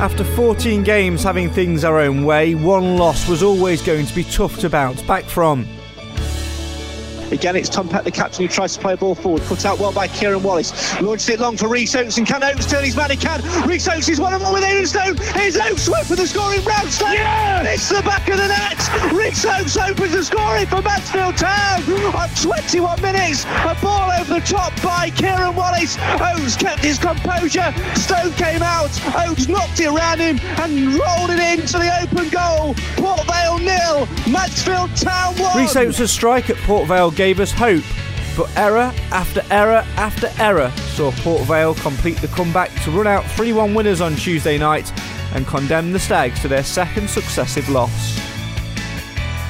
After 14 games having things our own way, one loss was always going to be tough to bounce back from. Again, it's Tom Pett, the captain, who tries to play a ball forward. Put out well by Kieran Wallace. Launched it long for Rhys Oates, and can Oates turn his man? He can. Rhys Oates is one of them with Aidan Stone. Here's Oates Swift for the scoring. Brownstone. Yeah! It's the back of the net. Rhys Oates opens the scoring for Mansfield Town on 21 minutes. A ball over the top by Kieran Wallace. Oates kept his composure. Stone came out. Oates knocked it around him and rolled it into the open goal. Port Vale nil. Mansfield Town one. Rhys Oates' strike at Port Vale gave us hope, but error after error after error saw Port Vale complete the comeback to run out 3 1 winners on Tuesday night and condemn the Stags to their second successive loss.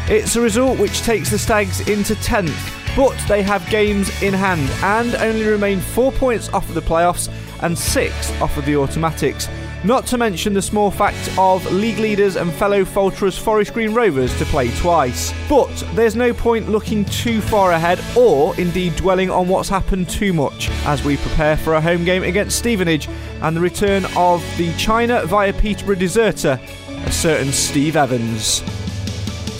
It's a result which takes the Stags into 10th, but they have games in hand and only remain 4 points off of the playoffs and 6 off of the automatics. Not to mention the small fact of league leaders and fellow falterers Forest Green Rovers to play twice. But there's no point looking too far ahead or indeed dwelling on what's happened too much as we prepare for a home game against Stevenage and the return of the China via Peterborough deserter, a certain Steve Evans.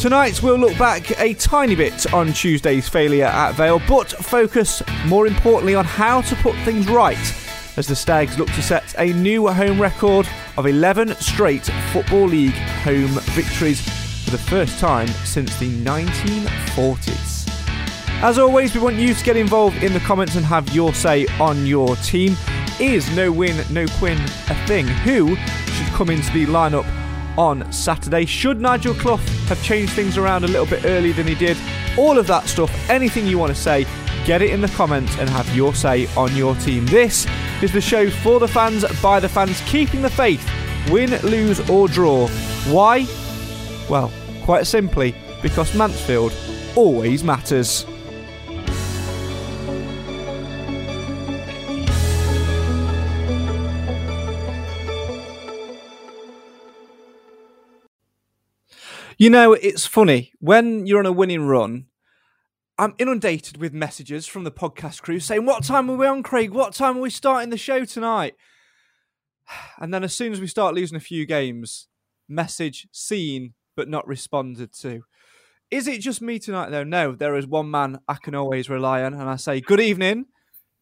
Tonight we'll look back a tiny bit on Tuesday's failure at Vale, but focus more importantly on how to put things right as the Stags look to set a new home record of 11 straight Football League home victories for the first time since the 1940s. As always, we want you to get involved in the comments and have your say on your team. Is no win, no Quinn a thing? Who should come into the lineup on Saturday? Should Nigel Clough have changed things around a little bit earlier than he did? All of that stuff, anything you want to say, get it in the comments and have your say on your team. This is the show for the fans, by the fans, keeping the faith, win, lose, or draw. Why? Well, quite simply, because Mansfield always matters. You know, it's funny when you're on a winning run. I'm inundated with messages from the podcast crew saying, What time are we on, Craig? What time are we starting the show tonight? And then as soon as we start losing a few games, message seen but not responded to. Is it just me tonight, though? No, there is one man I can always rely on, and I say, Good evening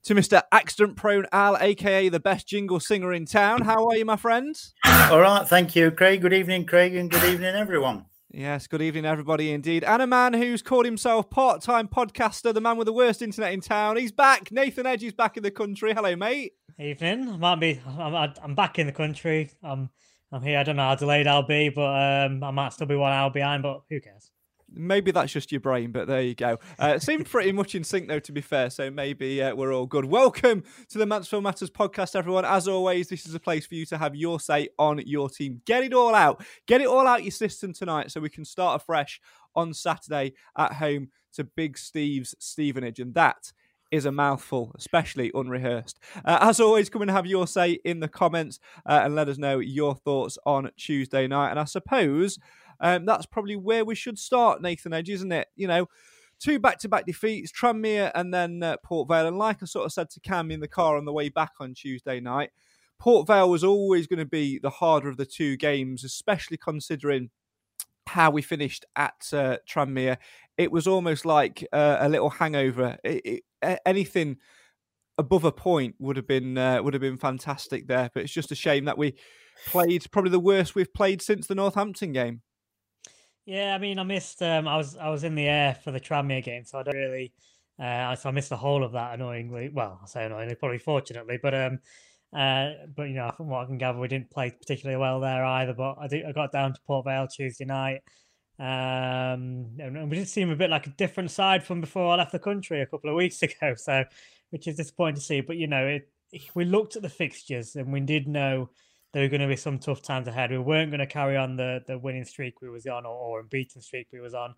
to Mr. Accident Prone Al, aka the best jingle singer in town. How are you, my friend? All right, thank you, Craig. Good evening, Craig, and good evening, everyone. Yes, good evening, everybody, indeed. And a man who's called himself part time podcaster, the man with the worst internet in town. He's back. Nathan Edge is back in the country. Hello, mate. Evening. I might be. I'm, I'm back in the country. I'm. I'm here. I don't know how delayed I'll be, but um, I might still be one hour behind. But who cares? Maybe that's just your brain, but there you go. Uh, seemed pretty much in sync, though, to be fair. So maybe uh, we're all good. Welcome to the Mansfield Matters podcast, everyone. As always, this is a place for you to have your say on your team. Get it all out. Get it all out your system tonight so we can start afresh on Saturday at home to Big Steve's Stevenage. And that is a mouthful, especially unrehearsed. Uh, as always, come and have your say in the comments uh, and let us know your thoughts on Tuesday night. And I suppose um, that's probably where we should start, Nathan Edge, isn't it? You know, two back-to-back defeats, Tranmere and then uh, Port Vale. And like I sort of said to Cam in the car on the way back on Tuesday night, Port Vale was always going to be the harder of the two games, especially considering how we finished at uh, Tranmere. It was almost like uh, a little hangover. It, it, anything above a point would have been uh, would have been fantastic there, but it's just a shame that we played probably the worst we've played since the Northampton game. Yeah, I mean, I missed. Um, I was I was in the air for the Tranmere game, so I don't really. Uh, so I missed the whole of that annoyingly. Well, I say annoyingly, probably fortunately, but um, uh, but you know, from what I can gather, we didn't play particularly well there either. But I think I got down to Port Vale Tuesday night, um, and we did seem a bit like a different side from before I left the country a couple of weeks ago. So, which is disappointing to see. But you know, it, we looked at the fixtures and we did know there were going to be some tough times ahead. We weren't going to carry on the the winning streak we was on or, or unbeaten streak we was on.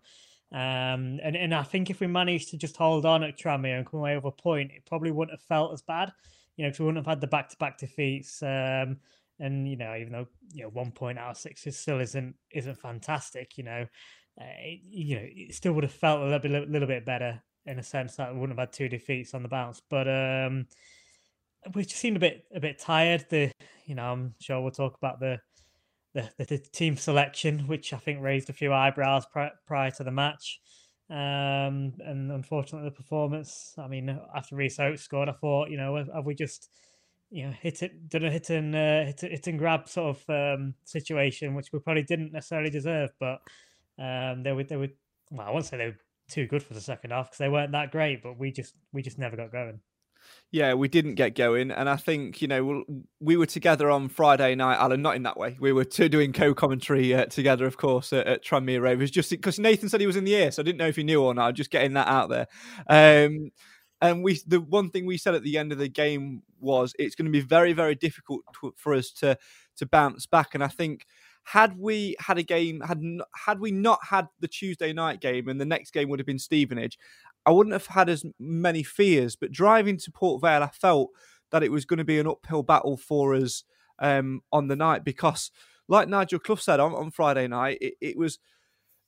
Um, and, and I think if we managed to just hold on at Tranmere and come away with a point, it probably wouldn't have felt as bad you know, because we wouldn't have had the back to back defeats. Um, and you know, even though you know one point out of six is still isn't isn't fantastic, you know, uh, it, you know, it still would have felt a little bit, little bit better in a sense that we wouldn't have had two defeats on the bounce. But um, we just seemed a bit a bit tired. The you know, I'm sure we'll talk about the the, the, the team selection, which I think raised a few eyebrows pri- prior to the match. Um, and unfortunately, the performance. I mean, after Rhys Oates scored, I thought, you know, have we just, you know, hit it, done a hit and uh, hit, hit and grab sort of um, situation, which we probably didn't necessarily deserve. But um, they were, they were. Well, I won't say they were too good for the second half because they weren't that great, but we just, we just never got going yeah, we didn't get going. And I think, you know, we were together on Friday night, Alan, not in that way. We were doing co commentary uh, together, of course, at, at Tranmere Rovers, just because Nathan said he was in the air. So I didn't know if he knew or not. Just getting that out there. Um, and we, the one thing we said at the end of the game was it's going to be very, very difficult to, for us to to bounce back. And I think had we had a game, had had we not had the Tuesday night game, and the next game would have been Stevenage, I wouldn't have had as many fears. But driving to Port Vale, I felt that it was going to be an uphill battle for us um, on the night because, like Nigel Clough said on, on Friday night, it, it was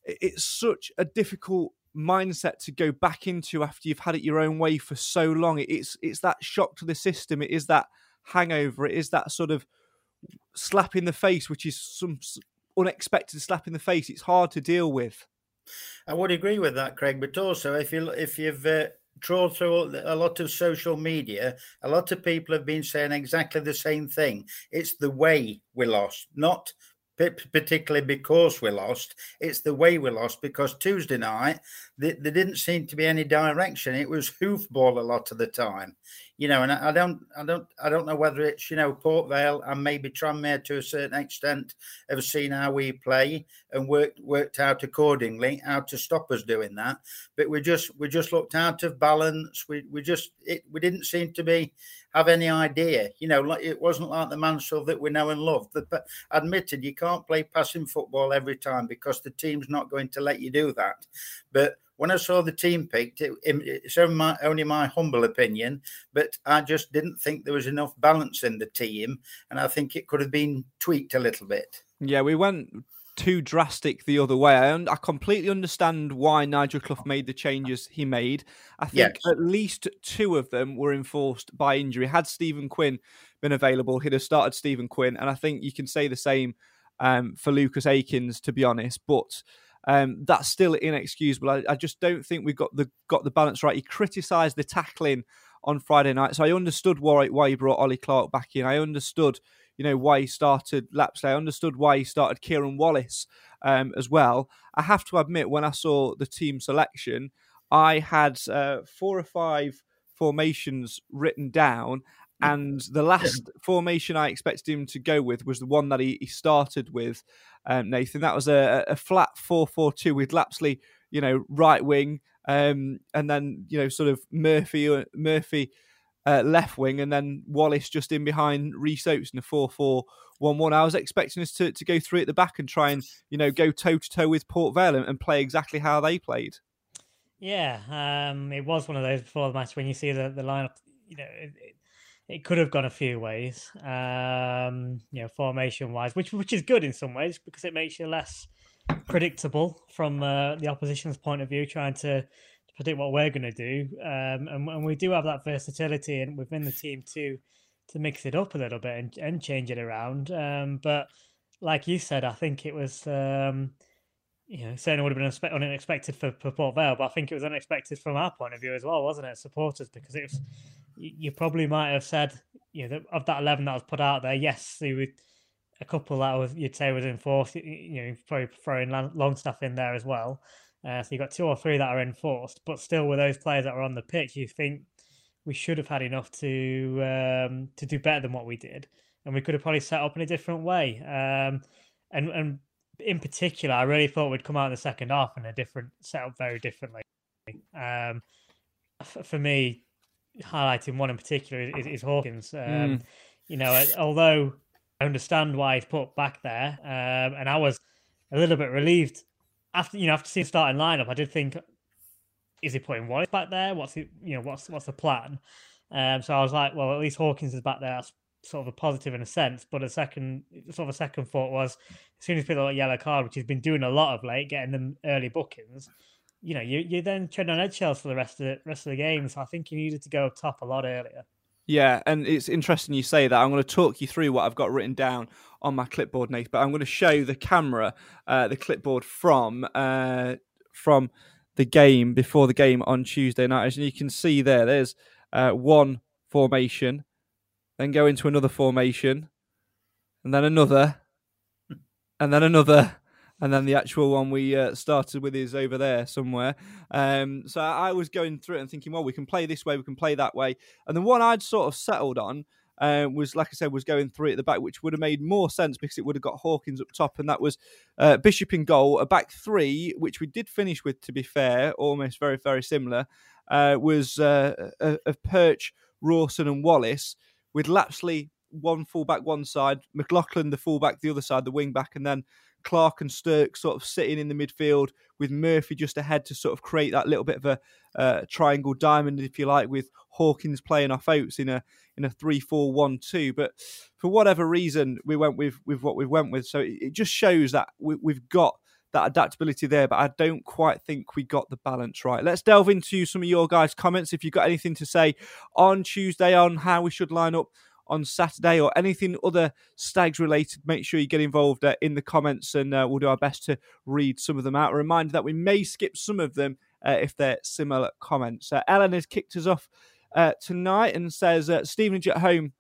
it's such a difficult mindset to go back into after you've had it your own way for so long. It's it's that shock to the system. It is that hangover. It is that sort of slap in the face, which is some unexpected slap in the face. It's hard to deal with. I would agree with that, Craig. But also, if you if you've uh, trawled through a lot of social media, a lot of people have been saying exactly the same thing. It's the way we lost, not particularly because we lost. It's the way we lost because Tuesday night there, there didn't seem to be any direction. It was hoofball a lot of the time you know, and I, don't, I don't, I don't know whether it's you know Port Vale and maybe Tranmere to a certain extent have seen how we play and worked worked out accordingly how to stop us doing that. But we just we just looked out of balance. We we just it, we didn't seem to be have any idea. You know, like it wasn't like the Mansfield that we know and love. But admitted, you can't play passing football every time because the team's not going to let you do that. But when I saw the team picked, it, it's only my, only my humble opinion, but I just didn't think there was enough balance in the team, and I think it could have been tweaked a little bit. Yeah, we went too drastic the other way. I, I completely understand why Nigel Clough made the changes he made. I think yes. at least two of them were enforced by injury. Had Stephen Quinn been available, he'd have started Stephen Quinn, and I think you can say the same um, for Lucas Akins, to be honest. But um, that's still inexcusable. I, I, just don't think we got the got the balance right. He criticised the tackling on Friday night, so I understood why why he brought Ollie Clarke back in. I understood, you know, why he started Lapslie. I understood why he started Kieran Wallace um, as well. I have to admit, when I saw the team selection, I had uh, four or five formations written down, and the last formation I expected him to go with was the one that he, he started with, um, Nathan. That was a, a flat 4 4 2 with Lapslie, you know, right wing, um, and then, you know, sort of Murphy, uh, Murphy uh, left wing, and then Wallace just in behind Rhys Oates in a 4 4 1 1. I was expecting us to, to go through at the back and try and, you know, go toe to toe with Port Vale and, and play exactly how they played. Yeah, um, it was one of those before the match when you see the, the lineup. You know, it, it, it could have gone a few ways. Um, you know, formation wise, which which is good in some ways because it makes you less predictable from uh, the opposition's point of view, trying to, predict what we're going to do. Um, and, and we do have that versatility and within the team to to mix it up a little bit and, and change it around. Um, but like you said, I think it was. Um, you know, certainly would have been unexpected for, for Port Vale, but I think it was unexpected from our point of view as well, wasn't it, supporters? Because it was, you probably might have said, you know, of that eleven that was put out there, yes, there were a couple that was you'd say was enforced. You know, probably throwing long stuff in there as well. Uh, so you got two or three that are enforced, but still with those players that were on the pitch, you think we should have had enough to um, to do better than what we did, and we could have probably set up in a different way. Um, and and in particular, I really thought we'd come out in the second half in a different setup, very differently. Um, for me, highlighting one in particular is, is Hawkins. Um, mm. You know, although I understand why he's put back there, um, and I was a little bit relieved after you know after seeing starting lineup. I did think, is he putting Wallace back there? What's he, you know what's what's the plan? Um, so I was like, well, at least Hawkins is back there. That's sort of a positive in a sense. But a second, sort of a second thought was, as soon as people got a yellow card, which he's been doing a lot of late, getting them early bookings, you know, you you then tread on eggshells for the rest of the rest of the game. So I think you needed to go up top a lot earlier. Yeah, and it's interesting you say that. I'm going to talk you through what I've got written down on my clipboard, Nate. But I'm going to show the camera uh, the clipboard from uh, from the game before the game on Tuesday night. As you can see there, there's uh, one formation, then go into another formation, and then another, and then another, and then the actual one we uh, started with is over there somewhere. Um, so I was going through it and thinking, well, we can play this way, we can play that way, and the one I'd sort of settled on. Uh, was like I said, was going three at the back, which would have made more sense because it would have got Hawkins up top, and that was uh, Bishop in goal. A back three, which we did finish with, to be fair, almost very very similar, uh, was uh, of Perch, Rawson, and Wallace with Lapslie one fullback one side, McLaughlin the fullback the other side, the wing back, and then Clarke and Stirk sort of sitting in the midfield with Murphy just ahead to sort of create that little bit of a uh, triangle diamond, if you like, with Hawkins playing off Oates in a in a three four one two. But for whatever reason, we went with with what we went with. So it, it just shows that we, we've got that adaptability there, but I don't quite think we got the balance right. Let's delve into some of your guys' comments. If you've got anything to say on Tuesday on how we should line up on Saturday or anything other Stags related, make sure you get involved uh, in the comments and uh, we'll do our best to read some of them out. A reminder that we may skip some of them uh, if they're similar comments. Uh, Ellen has kicked us off uh, tonight and says, uh, Stevenage at home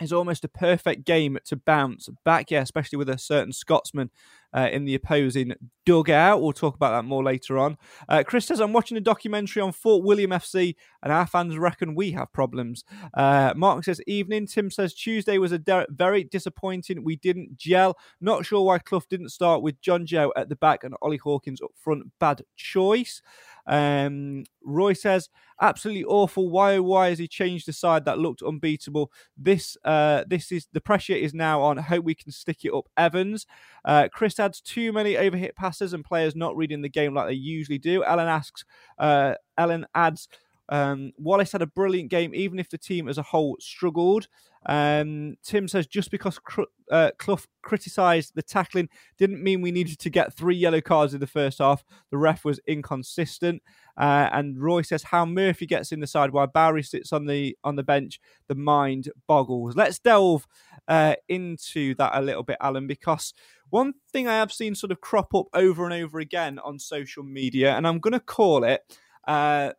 is almost a perfect game to bounce back, yeah, especially with a certain Scotsman uh, in the opposing dugout. We'll talk about that more later on. Uh, Chris says, I'm watching a documentary on Fort William FC, and our fans reckon we have problems. Uh, Mark says, Evening. Tim says, Tuesday was a de- very disappointing. We didn't gel. Not sure why Clough didn't start with John Joe at the back and Ollie Hawkins up front. Bad choice. Um, Roy says, absolutely awful. Why, why has he changed the side that looked unbeatable? This, uh, this is the pressure is now on. Hope we can stick it up. Evans, uh, Chris adds too many overhit passes and players not reading the game like they usually do. Ellen asks, uh, Ellen adds. Um, Wallace had a brilliant game, even if the team as a whole struggled. Um, Tim says just because Cr- uh, Clough criticised the tackling didn't mean we needed to get three yellow cards in the first half. The ref was inconsistent. Uh, and Roy says how Murphy gets in the side while Barry sits on the on the bench. The mind boggles. Let's delve uh, into that a little bit, Alan, because one thing I have seen sort of crop up over and over again on social media, and I'm going to call it uh,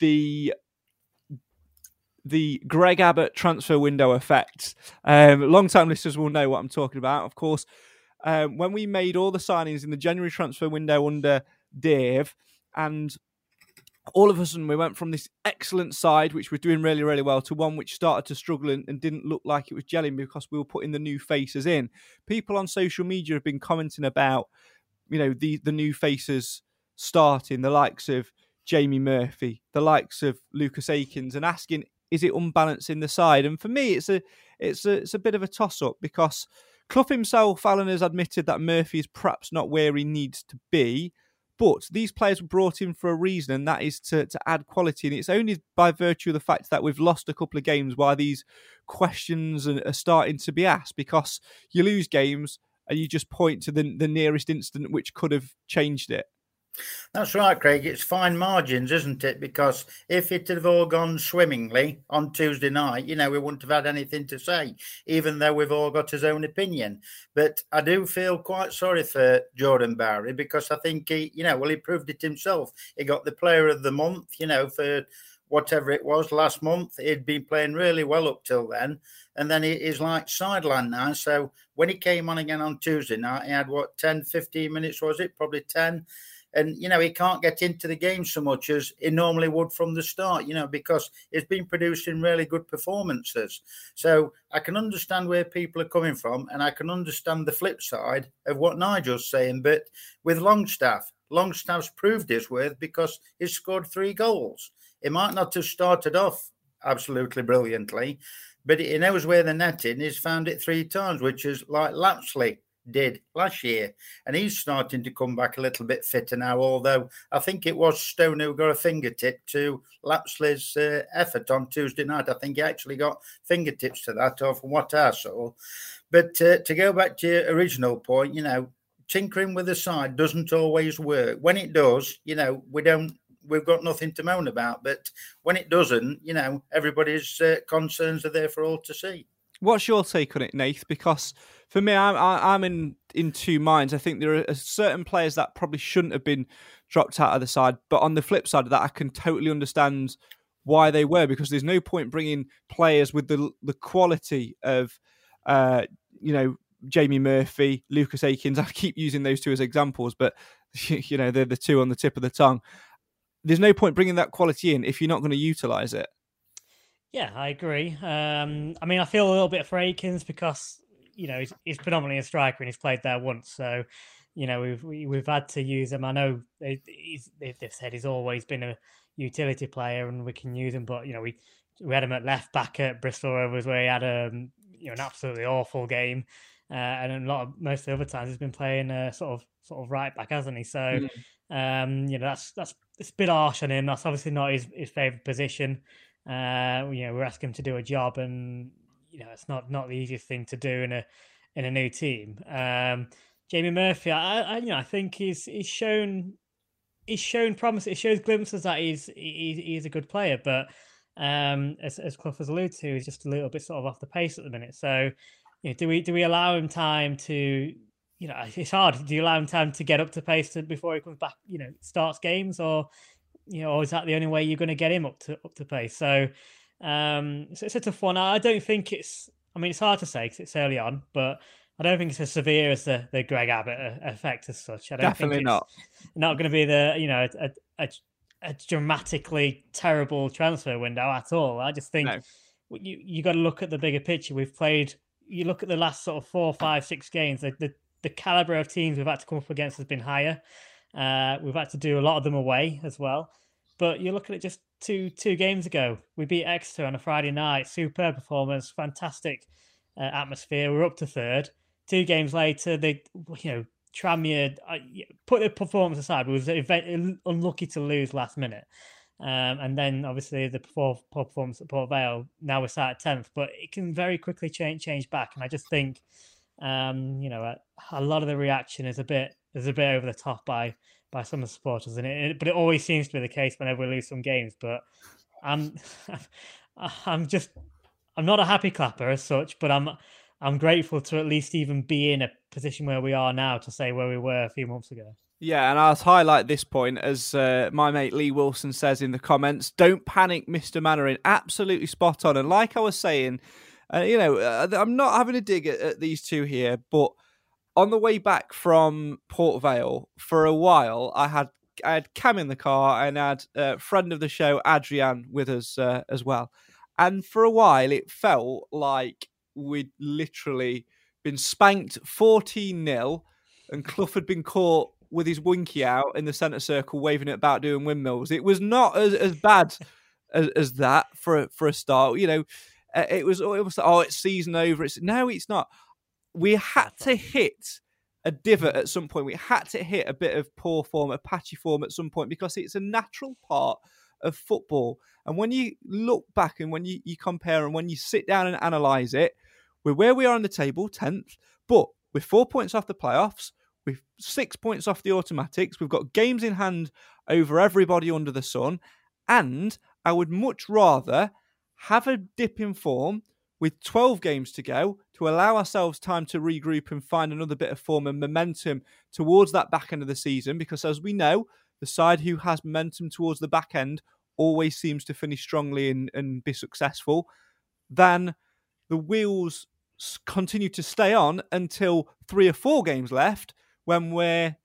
the the Greg Abbott transfer window effect. Um, Long time listeners will know what I'm talking about. Of course, um, when we made all the signings in the January transfer window under Dave, and all of a sudden we went from this excellent side, which was doing really, really well, to one which started to struggle and, and, didn't look like it was gelling because we were putting the new faces in. People on social media have been commenting about, you know, the the new faces starting, the likes of Jamie Murphy, the likes of Lucas Akins, and asking, is it unbalancing the side? And for me, it's a it's a it's a bit of a toss up because Clough himself, Alan has admitted that Murphy is perhaps not where he needs to be, But these players were brought in for a reason, and that is to, to add quality. And it's only by virtue of the fact that we've lost a couple of games why these questions are starting to be asked because you lose games and you just point to the, the nearest incident which could have changed it. That's right, Craig. It's fine margins, isn't it? Because if it had all gone swimmingly on Tuesday night, you know, we wouldn't have had anything to say, even though we've all got his own opinion. But I do feel quite sorry for Jordan Bowery because I think he, you know, well, he proved it himself. He got the player of the month, you know, for whatever it was last month. He'd been playing really well up till then. And then he, he's like sideline now. So when he came on again on Tuesday night, he had what, 10, 15 minutes, was it? Probably 10 and you know he can't get into the game so much as he normally would from the start you know because he's been producing really good performances. So i can understand where people are coming from and i can understand the flip side of what nigel's saying but with longstaff longstaff's proved his worth because he's scored three goals. He might not have started off absolutely brilliantly but he knows where the net is he's found it three times which is like lapslie did last year. And he's starting to come back a little bit fitter now, although I think it was Stone who got a fingertip to Lapslie's uh, effort on Tuesday night. I think he actually got fingertips to that, or from what I saw. But uh, to go back to your original point, you know, tinkering with the side doesn't always work. When it does, you know, we don't we've got nothing to moan about. But when it doesn't, you know, everybody's uh, concerns are there for all to see. What's your take on it, Nath? Because for me, I'm I'm in in two minds. I think there are certain players that probably shouldn't have been dropped out of the side, but on the flip side of that, I can totally understand why they were because there's no point bringing players with the the quality of, uh, you know, Jamie Murphy, Lucas Akins. I keep using those two as examples, but you know they're the two on the tip of the tongue. There's no point bringing that quality in if you're not going to utilize it. Yeah, I agree. Um, I mean, I feel a little bit for Akins because you know he's, he's, predominantly a striker and he's played there once, so you know we've we, have we have had to use him. I know they, they've said he's always been a utility player and we can use him, but you know we we had him at left back at Bristol Rovers where he had a um, you know an absolutely awful game, uh, and a lot of most of the other times he's been playing a sort of sort of right back, hasn't he? So. Mm. Um, you know that's that's it's a bit harsh on him. That's obviously not his, his favourite position. Uh, you know, we're asking him to do a job, and you know, it's not not the easiest thing to do in a in a new team. Um, Jamie Murphy, I, I, you know, I think he's he's shown he's shown promise. It shows glimpses that he's he's, he's a good player, but um, as as Clough has alluded to, he's just a little bit sort of off the pace at the minute. So, you know, do we do we allow him time to? You know, it's hard. Do you allow him time to get up to pace to, before he comes back? You know, starts games, or you know, or is that the only way you're going to get him up to up to pace? So, um, it's, it's a tough one. I don't think it's. I mean, it's hard to say because it's early on, but I don't think it's as severe as the, the Greg Abbott uh, effect as such. I don't Definitely not. Not going to be the you know a, a, a, dramatically terrible transfer window at all. I just think no. you you got to look at the bigger picture. We've played. You look at the last sort of four, five, six games. The the, the caliber of teams we've had to come up against has been higher. Uh, we've had to do a lot of them away as well. But you look at it just two two games ago, we beat Exeter on a Friday night. Superb performance, fantastic uh, atmosphere. We're up to third. Two games later, they you know Tranmere uh, put the performance aside. We was unlucky to lose last minute. Um, and then obviously the poor, poor performance at Port Vale. Now we're sat at tenth, but it can very quickly change change back. And I just think, um, you know, a, a, lot of the reaction is a bit is a bit over the top by by some of the supporters, and it, but it always seems to be the case whenever we lose some games. But I'm, I'm just, I'm not a happy clapper as such, but I'm, I'm grateful to at least even be in a position where we are now to say where we were a few months ago. Yeah, and I'll highlight this point as uh, my mate Lee Wilson says in the comments: "Don't panic, Mister Mainwaring." Absolutely spot on. And like I was saying, uh, you know, uh, I'm not having a dig at, at these two here, but on the way back from Port Vale, for a while, I had I had Cam in the car and I had a friend of the show, Adrian, with us uh, as well. And for a while, it felt like we'd literally been spanked 14 0, and Clough had been caught with his winky out in the centre circle, waving it about doing windmills. It was not as, as bad as, as that for a, for a start. You know, uh, it was almost was oh, it's season over. It's no, it's not we had to hit a divot at some point. We had to hit a bit of poor form, a patchy form at some point because it's a natural part of football. And when you look back and when you, you compare and when you sit down and analyse it, we're where we are on the table, 10th, but we're four points off the playoffs, with six points off the automatics, we've got games in hand over everybody under the sun. And I would much rather have a dip in form with 12 games to go to allow ourselves time to regroup and find another bit of form and momentum towards that back end of the season. Because as we know, the side who has momentum towards the back end always seems to finish strongly and, and be successful. Then the wheels continue to stay on until three or four games left when we're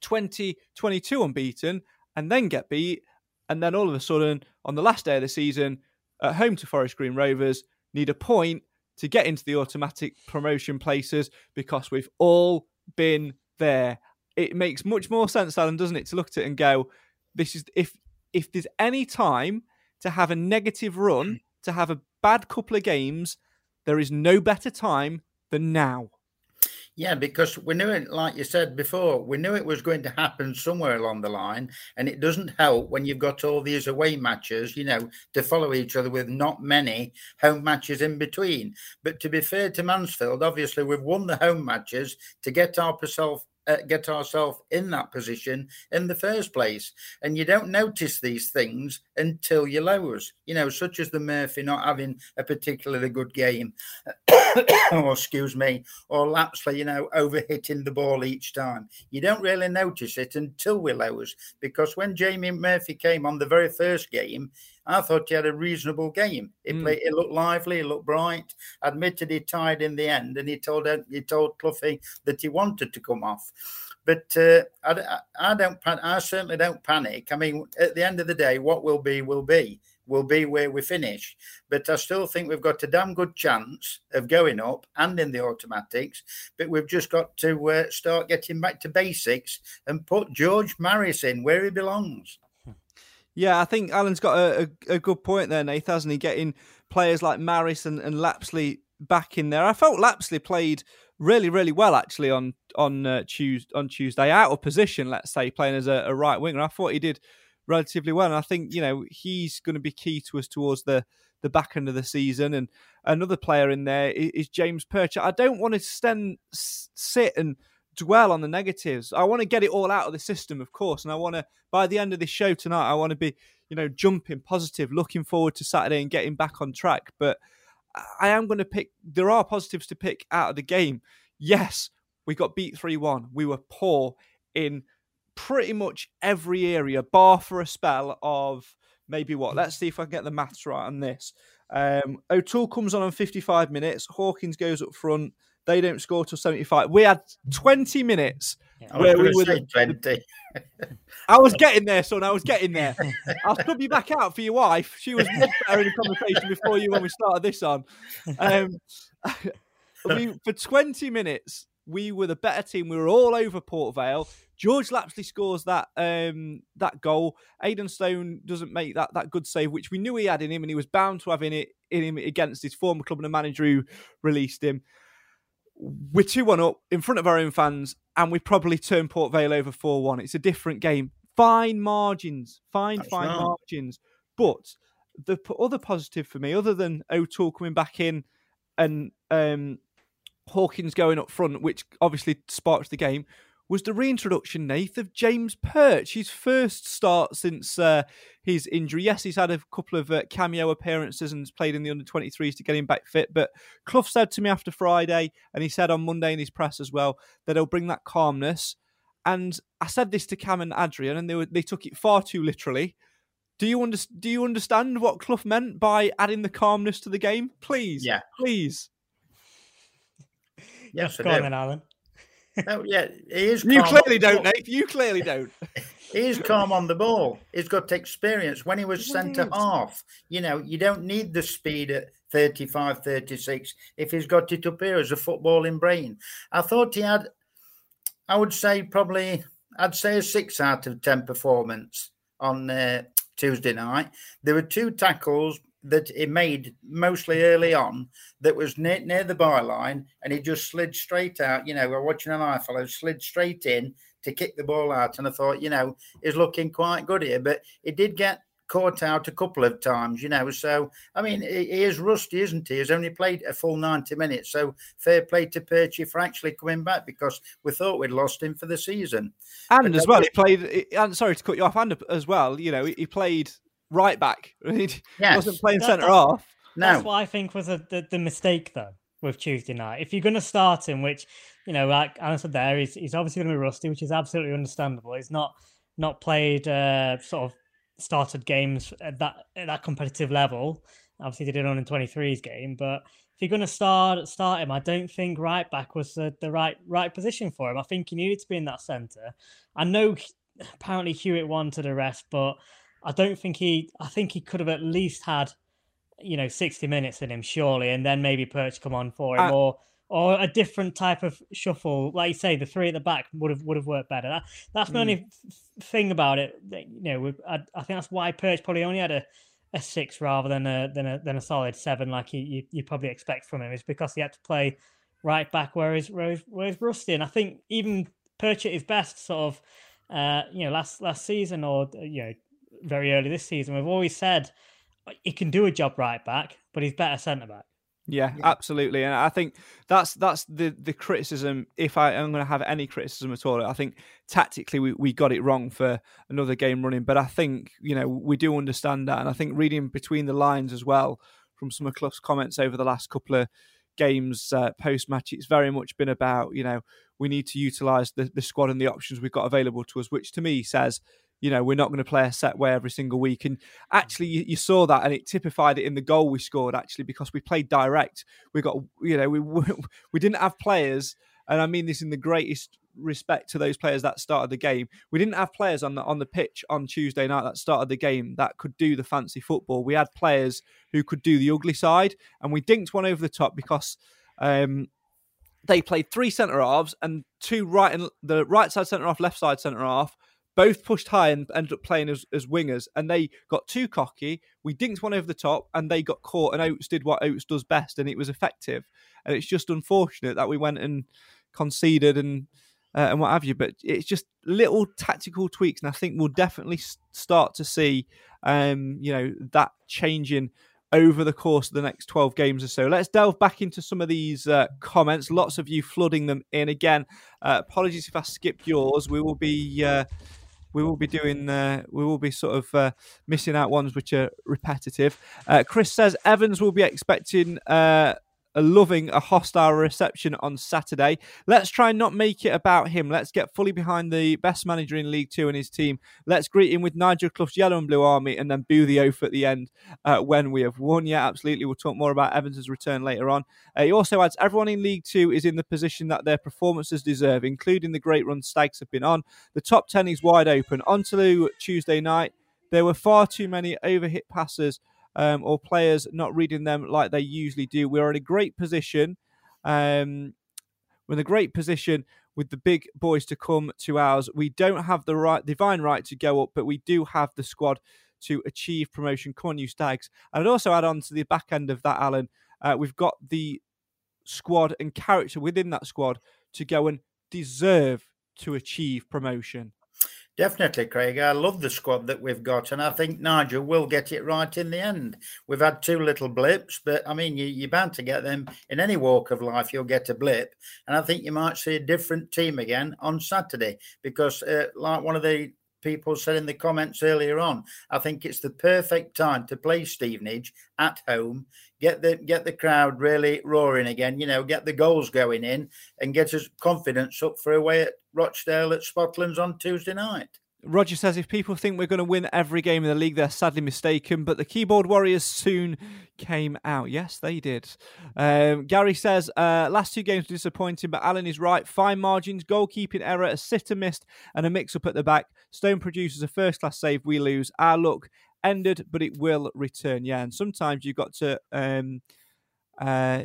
20, 22 unbeaten and then get beat. And then all of a sudden, on the last day of the season, at home to Forest Green Rovers, need a point to get into the automatic promotion places because we've all been there. It makes much more sense, Alan, doesn't it, to look at it and go, this is if if there's any time to have a negative run, to have a bad couple of games, there is no better time than now. Yeah, because we knew it, like you said before, we knew it was going to happen somewhere along the line. And it doesn't help when you've got all these away matches, you know, to follow each other with not many home matches in between. But to be fair to Mansfield, obviously, we've won the home matches to get ourselves uh, get ourselves in that position in the first place. And you don't notice these things until you lose, you know, such as the Murphy not having a particularly good game, or excuse me, or Lapslie, you know, over hitting the ball each time. You don't really notice it until we lose, because when Jamie Murphy came on the very first game, I thought he had a reasonable game. He mm. played. It looked lively. It looked bright. Admitted he tied in the end, and he told he told Cloughie that he wanted to come off. But uh, I, I don't. I certainly don't panic. I mean, at the end of the day, what will be will be will be where we finish. But I still think we've got a damn good chance of going up and in the automatics. But we've just got to uh, start getting back to basics and put George Maris in where he belongs. Yeah, I think Alan's got a, a, a good point there, Nath, hasn't he? Getting players like Maris and, and Lapslie back in there. I felt Lapslie played really, really well actually on on uh, Tuesday, on Tuesday, out of position, let's say, playing as a, a, right winger. I thought he did relatively well, and I think you know he's going to be key to us towards the the back end of the season. And another player in there is, is James Percher. I don't want to stand sit and dwell on the negatives. I want to get it all out of the system, of course, and I want to by the end of this show tonight, I want to be you know jumping positive, looking forward to Saturday and getting back on track. But I am going to pick. There are positives to pick out of the game. Yes, we got beat three one. We were poor in pretty much every area, bar for a spell of maybe what? Let's see if I can get the maths right on this. Um, O'Toole comes on in 55 minutes. Hawkins goes up front. They don't score till 75. We had 20 minutes yeah. where we were. 20. I was getting there, son. I was getting there. I'll sub you back out for your wife. She was much better in the conversation before you when we started this on. Um, we, for 20 minutes, we were the better team. We were all over Port Vale. George Lapslie scores that um, that goal. Aidan Stone doesn't make that that good save, which we knew he had in him, and he was bound to have in it in him against his former club and the manager who released him we're 2 1 up in front of our own fans, and we probably turn Port Vale over 4 1. It's a different game. Fine margins, fine, That's fine right. margins. But the other positive for me, other than O'Toole coming back in and um, Hawkins going up front, which obviously sparked the game, was the reintroduction, Nath, of James Perch, his first start since uh, his injury. Yes, he's had a couple of uh, cameo appearances and has played in the under 23s to get him back fit. But Clough said to me after Friday, and he said on Monday in his press as well, that he'll bring that calmness. And I said this to Cam and Adrian, and they were, they took it far too literally. Do you under, do you understand what Clough meant by adding the calmness to the game? Please, yeah, please. Yes, go on then, Alan oh, yeah, he is. You clearly don't, Nate. You clearly don't. he is calm on the ball. He's got experience. When he was centre half, you know, you don't need the speed at 35, 36 if he's got it up here as a footballing brain. I thought he had, I would say probably, I'd say a six out of 10 performance on uh, Tuesday night. There were two tackles that he made mostly early on that was near, near the byline and he just slid straight out. You know, we're watching an eye follow, slid straight in to kick the ball out. And I thought, you know, he's looking quite good here. But he did get caught out a couple of times, you know. So, I mean, he is rusty, isn't he? He's only played a full 90 minutes. So, fair play to Perchy for actually coming back because we thought we'd lost him for the season. And but as well, he played, and sorry to cut you off, and as well, you know, he played right back. He yes. wasn't playing centre off. No. That's what I think was a, the, the mistake, though, with Tuesday night. If you're going to start him, which, you know, like Alan said there, he's, he's obviously going to be rusty, which is absolutely understandable. He's not not played uh, sort of started games at that at that competitive level. Obviously, they did it on in 23's game, but if you're going to start start him, I don't think right back was the, the right right position for him. I think he needed to be in that centre. I know apparently Hewitt wanted a rest, but I don't think he. I think he could have at least had, you know, 60 minutes in him surely, and then maybe Perch come on for him, uh, or or a different type of shuffle. Like you say, the three at the back would have would have worked better. That, that's the mm. only thing about it. That, you know, I, I, think that's why Perch probably only had a, a six rather than a than a than a solid seven, like you, you, you probably expect from him, is because he had to play right back where he's where he's, where he's rusty. And I think even Perch at his best, sort of, uh, you know, last last season or you know, very early this season, we've always said he can do a job right back, but he's better centre back. Yeah, yeah, absolutely, and I think that's that's the the criticism. If I am going to have any criticism at all, I think tactically we, we got it wrong for another game running. But I think you know we do understand that, and I think reading between the lines as well from some of Clough's comments over the last couple of games uh, post match, it's very much been about you know we need to utilise the the squad and the options we've got available to us, which to me says you know, we're not going to play a set way every single week. And actually, you, you, saw that, and it typified it in the goal we scored. Actually, because we played direct, we got, you know, we we didn't have players, and I mean this in the greatest respect to those players that started the game. We didn't have players on the on the pitch on Tuesday night that started the game that could do the fancy football. We had players who could do the ugly side, and we dinked one over the top because. Um, they played three centre halves and two right and the right side centre half, left side centre half, both pushed high and ended up playing as, as wingers, and they got too cocky. We dinked one over the top, and they got caught. And Oates did what Oates does best, and it was effective. And it's just unfortunate that we went and conceded and uh, and what have you. But it's just little tactical tweaks, and I think we'll definitely start to see, um, you know, that changing over the course of the next 12 games or so. Let's delve back into some of these uh, comments. Lots of you flooding them in again. Uh, apologies if I skipped yours. We will be uh, we will be doing uh, we will be sort of uh, missing out ones which are repetitive. Uh, Chris says Evans will be expecting uh, loving a hostile reception on Saturday. Let's try and not make it about him. Let's get fully behind the best manager in League Two and his team. Let's greet him with Nigel Clough's yellow and blue army and then boo the oath at the end uh, when we have won. Yeah, absolutely. We'll talk more about Evans' return later on. Uh, he also adds everyone in League Two is in the position that their performances deserve, including the great run Stags have been on. The top 10 is wide open. On to Tuesday night. There were far too many overhit passes um, or players not reading them like they usually do. We're in a great position. Um, we're in a great position with the big boys to come to ours. We don't have the right divine right to go up, but we do have the squad to achieve promotion. You stags! And I'd also add on to the back end of that, Alan. Uh, we've got the squad and character within that squad to go and deserve to achieve promotion. Definitely, Craig. I love the squad that we've got, and I think Nigel will get it right in the end. We've had two little blips, but I mean, you, are bound to get them in any walk of life. You'll get a blip, and I think you might see a different team again on Saturday because, uh, like one of the people said in the comments earlier on, I think it's the perfect time to play Stevenage at home, get the get the crowd really roaring again. You know, get the goals going in, and get us confidence up for away at Rochdale at Spotlands on Tuesday night. Roger says if people think we're going to win every game in the league, they're sadly mistaken. But the keyboard warriors soon came out. Yes, they did. Um, Gary says uh, last two games were disappointing, but Alan is right. Fine margins, goalkeeping error, a sitter missed, and a mix up at the back. Stone produces a first class save. We lose. Our luck ended, but it will return. Yeah, and sometimes you've got to. Um, uh,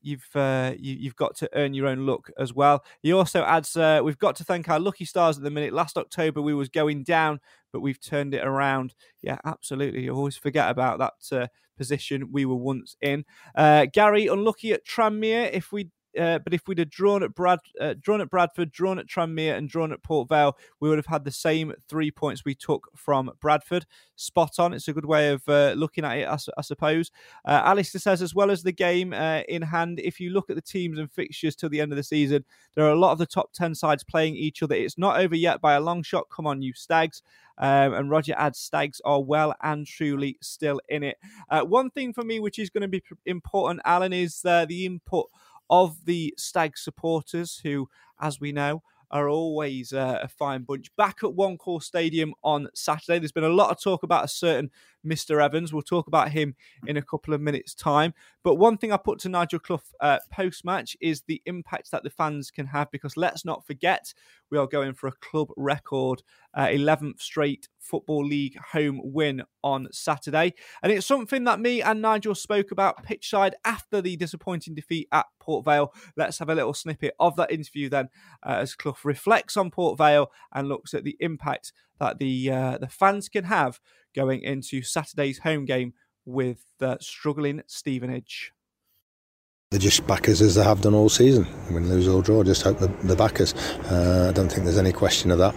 you've uh, you, have got to earn your own luck as well. He also adds, uh, "We've got to thank our lucky stars at the minute. Last October we was going down, but we've turned it around. Yeah, absolutely. You always forget about that uh, position we were once in. Uh, Gary, unlucky at Tranmere. If we uh, but if we'd have drawn at Brad, uh, drawn at Bradford, drawn at Tranmere, and drawn at Port Vale, we would have had the same three points we took from Bradford. Spot on. It's a good way of uh, looking at it, I, I suppose. Uh, Alistair says, as well as the game uh, in hand, if you look at the teams and fixtures till the end of the season, there are a lot of the top ten sides playing each other. It's not over yet by a long shot. Come on, you stags. Um, and Roger adds Stags are well and truly still in it. Uh, one thing for me, which is going to be important, Alan, is uh, the input of the Stag supporters, who, as we know, are always uh, a fine bunch. Back at One Call Stadium on Saturday, there's been a lot of talk about a certain Mr. Evans. We'll talk about him in a couple of minutes' time. But one thing I put to Nigel Clough uh, post match is the impact that the fans can have because let's not forget we are going for a club record uh, 11th straight Football League home win on Saturday. And it's something that me and Nigel spoke about pitchside after the disappointing defeat at Port Vale. Let's have a little snippet of that interview then uh, as Clough reflects on Port Vale and looks at the impact that the uh, the fans can have going into Saturday's home game with uh, struggling Stevenage. They're just backers as they have done all season. Win, lose or draw, just hope the, the backers. Uh, I don't think there's any question of that.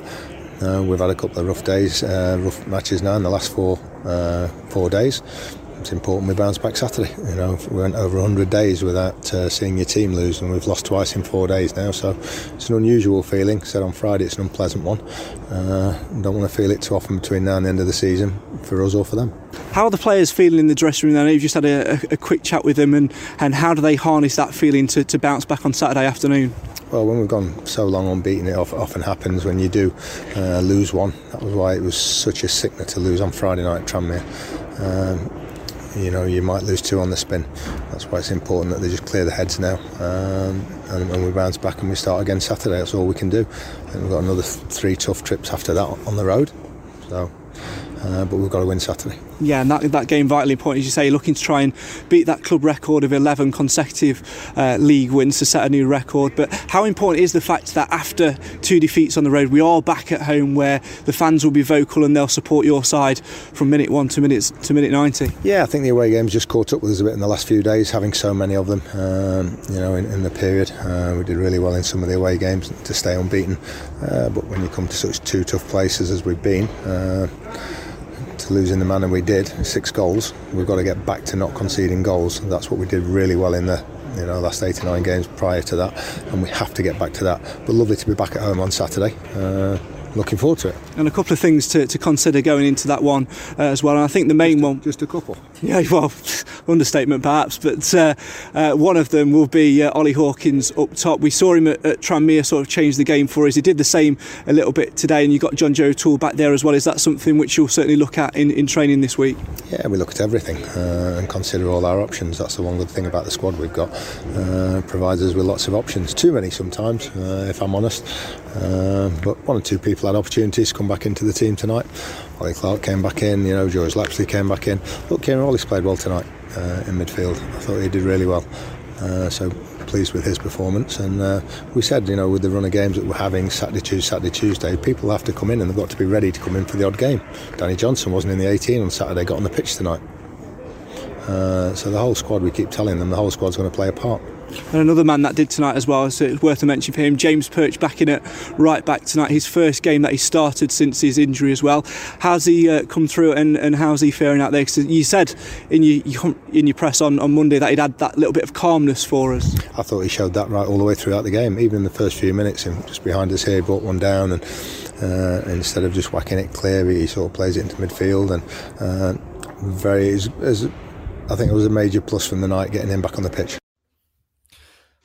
Uh, we've had a couple of rough days, uh, rough matches now in the last four uh, four days it's important we bounce back Saturday. You know, we went over 100 days without uh, seeing your team lose, and we've lost twice in four days now. So it's an unusual feeling. Said on Friday, it's an unpleasant one. Uh, don't want to feel it too often between now and the end of the season for us or for them. How are the players feeling in the dressing room? I know you've just had a, a, quick chat with them, and, and how do they harness that feeling to, to bounce back on Saturday afternoon? Well, when we've gone so long unbeaten, it often happens when you do uh, lose one. That was why it was such a sickener to lose on Friday night at Tranmere. Um, you know you might lose two on the spin. That's why it's important that they just clear the heads now, um, and, we bounce back and we start again Saturday. That's all we can do. And we've got another th- three tough trips after that on the road. So uh, but we've got to win Saturday. Yeah, and that, that game vitally important, as you say, looking to try and beat that club record of 11 consecutive uh, league wins to set a new record. But how important is the fact that after two defeats on the road, we are back at home where the fans will be vocal and they'll support your side from minute one to minutes to minute 90? Yeah, I think the away games just caught up with us a bit in the last few days, having so many of them. Um, you know, in, in the period, uh, we did really well in some of the away games to stay unbeaten. Uh, but when you come to such two tough places as we've been uh, to lose the manner we did, six goals, we've got to get back to not conceding goals. That's what we did really well in the you know last 89 games prior to that, and we have to get back to that. But lovely to be back at home on Saturday. Uh, looking forward to it. And a couple of things to, to consider going into that one uh, as well. And I think the main just a, one, just a couple. Yeah, well, understatement perhaps, but uh, uh, one of them will be uh, Ollie Hawkins up top. We saw him at, at, Tranmere sort of change the game for us. He did the same a little bit today, and you've got John Joe O'Toole back there as well. Is that something which you'll certainly look at in, in training this week? Yeah, we look at everything uh, and consider all our options. That's the one good thing about the squad we've got. Uh, provides us with lots of options. Too many sometimes, uh, if I'm honest. but one or two people had opportunities to come back into the team tonight. Ollie Clarke came back in, you know, George Lapslie came back in. Look, Kieran Wallace played well tonight uh, in midfield. I thought he did really well. Uh, so pleased with his performance. And uh, we said, you know, with the run of games that we're having Saturday, Tuesday, Saturday, Tuesday, people have to come in and they've got to be ready to come in for the odd game. Danny Johnson wasn't in the 18 on Saturday, got on the pitch tonight. Uh, so the whole squad, we keep telling them, the whole squad's going to play a part. And another man that did tonight as well, so it's worth a mention for him, James Perch back in at right back tonight, his first game that he started since his injury as well. How's he uh, come through and, and how's he faring out there? Because you said in your, in your press on, on Monday that he'd had that little bit of calmness for us. I thought he showed that right all the way throughout the game, even in the first few minutes, him just behind us here, he brought one down and uh, instead of just whacking it clear, he sort of plays it into midfield and uh, very, as, as I think it was a major plus from the night getting him back on the pitch.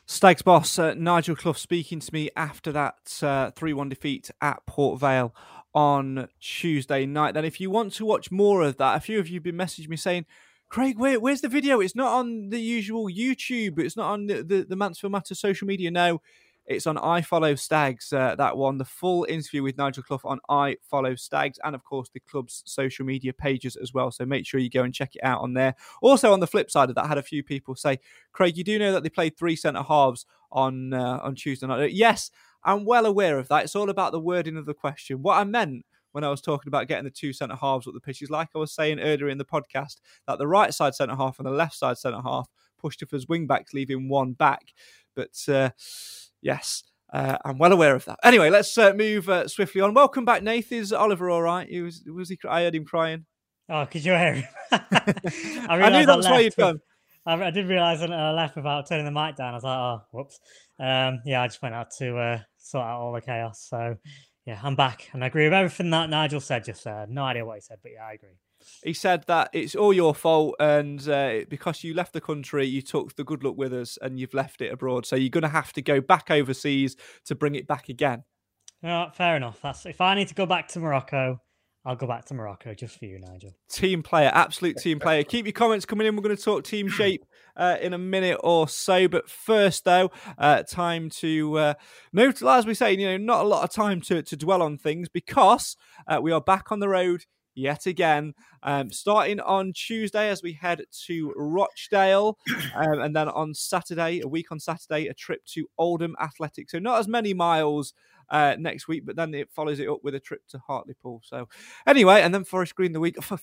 Stags boss uh, Nigel Clough speaking to me after that uh, 3 1 defeat at Port Vale on Tuesday night. Then, if you want to watch more of that, a few of you have been messaging me saying, Craig, where, where's the video? It's not on the usual YouTube. It's not on the, the, the Mansfield Matters social media. No, It's on I Follow Stags, uh, that one. The full interview with Nigel Clough on I Follow Stags, and of course the club's social media pages as well. So make sure you go and check it out on there. Also, on the flip side of that, I had a few people say, Craig, you do know that they played three centre halves on uh, on Tuesday night. Yes, I'm well aware of that. It's all about the wording of the question. What I meant when I was talking about getting the two centre halves up the pitch is like I was saying earlier in the podcast that the right side centre half and the left side centre half pushed up as wing backs, leaving one back. But uh, yes, uh, I'm well aware of that. Anyway, let's uh, move uh, swiftly on. Welcome back, Nath. Is Oliver all right? He was was he? I heard him crying. Oh, because you're here. I, I knew that's why you'd gone. I, I, did realize when I left without turning the mic down. I was like, oh, whoops. Um, yeah, I just went out to uh, sort out all the chaos. So, yeah, I'm back and I agree with everything that Nigel said just there. No idea what he said, but yeah, I agree. He said that it's all your fault, and uh, because you left the country, you took the good luck with us, and you've left it abroad. So you're going to have to go back overseas to bring it back again. Yeah, fair enough. That's if I need to go back to Morocco, I'll go back to Morocco just for you, Nigel. Team player, absolute team player. Keep your comments coming in. We're going to talk team shape uh, in a minute or so. But first, though, uh, time to uh, note, as we say, you know, not a lot of time to, to dwell on things because uh, we are back on the road yet again. Um, starting on Tuesday as we head to Rochdale, um, and then on Saturday, a week on Saturday, a trip to Oldham Athletic. So not as many miles uh, next week, but then it follows it up with a trip to Hartlepool. So anyway, and then Forest Green the week. For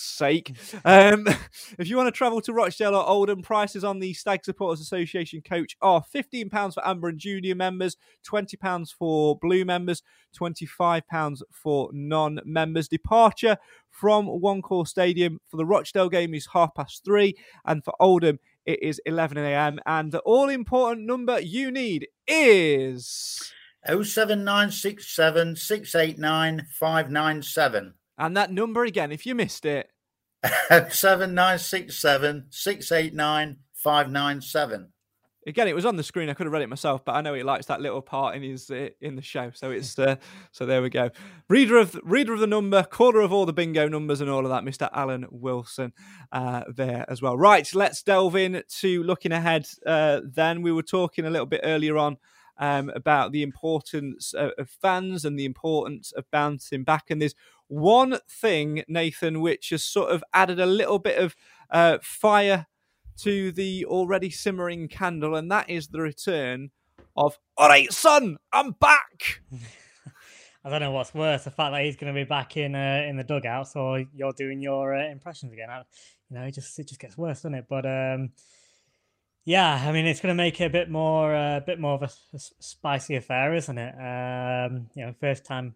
sake, um, if you want to travel to Rochdale or Oldham, prices on the Stag Supporters Association coach are fifteen pounds for Amber and Junior members, twenty pounds for Blue members, twenty five pounds for non-members. Departure from One Call Stadium for the Rochdale game is half past three, and for Oldham it is 11 a.m. And the all important number you need is 07967 689 597. And that number again, if you missed it 7967 689 597. Again, it was on the screen. I could have read it myself, but I know he likes that little part in his uh, in the show. So it's uh, so there we go. Reader of reader of the number, caller of all the bingo numbers and all of that, Mr. Alan Wilson, uh, there as well. Right, let's delve in to looking ahead. Uh, then we were talking a little bit earlier on um, about the importance of, fans and the importance of bouncing back. And there's one thing, Nathan, which has sort of added a little bit of uh, fire to the already simmering candle, and that is the return of All right, son, I'm back. I don't know what's worse, the fact that he's going to be back in uh, in the dugouts, or you're doing your uh, impressions again. I, you know, it just it just gets worse, doesn't it? But um, yeah, I mean, it's going to make it a bit more, a uh, bit more of a, a, spicy affair, isn't it? Um, you know, first time,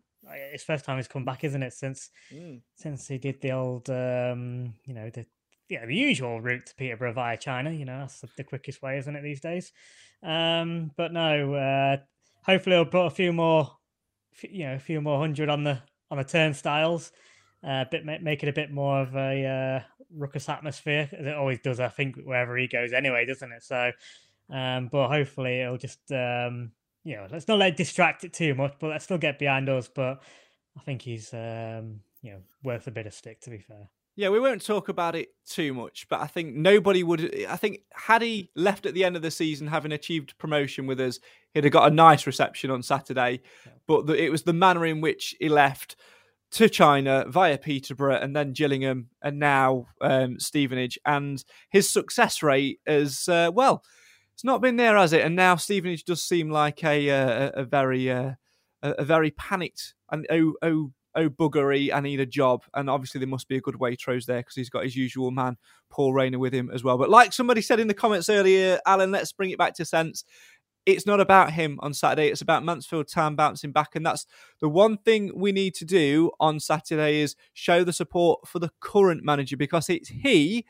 it's first time he's come back, isn't it? Since mm. since he did the old, um, you know, the yeah, the usual route to Peterborough via China. You know, that's the, the quickest way, isn't it, these days? Um, but no, uh, hopefully he'll put a few more, you know, a few more hundred on the on the turnstiles uh, bit make it a bit more of a uh, ruckus atmosphere as it always does. I think wherever he goes, anyway, doesn't it? So, um, but hopefully it'll just um, you know let's not let it distract it too much, but let's still get behind us. But I think he's um, you know worth a bit of stick to be fair. Yeah, we won't talk about it too much, but I think nobody would. I think had he left at the end of the season having achieved promotion with us, he'd have got a nice reception on Saturday. Yeah. But the, it was the manner in which he left to China via Peterborough and then Gillingham and now um, Stevenage. And his success rate is, uh, well, it's not been there, has it? And now Stevenage does seem like a, uh, a, a very uh, a, very panicked and oh, oh, oh buggery, I need a job. And obviously there must be a good Waitrose there because he's got his usual man, Paul Raynor, with him as well. But like somebody said in the comments earlier, Alan, let's bring it back to sense it's not about him on Saturday. It's about Mansfield Town bouncing back. And that's the one thing we need to do on Saturday is show the support for the current manager because it's he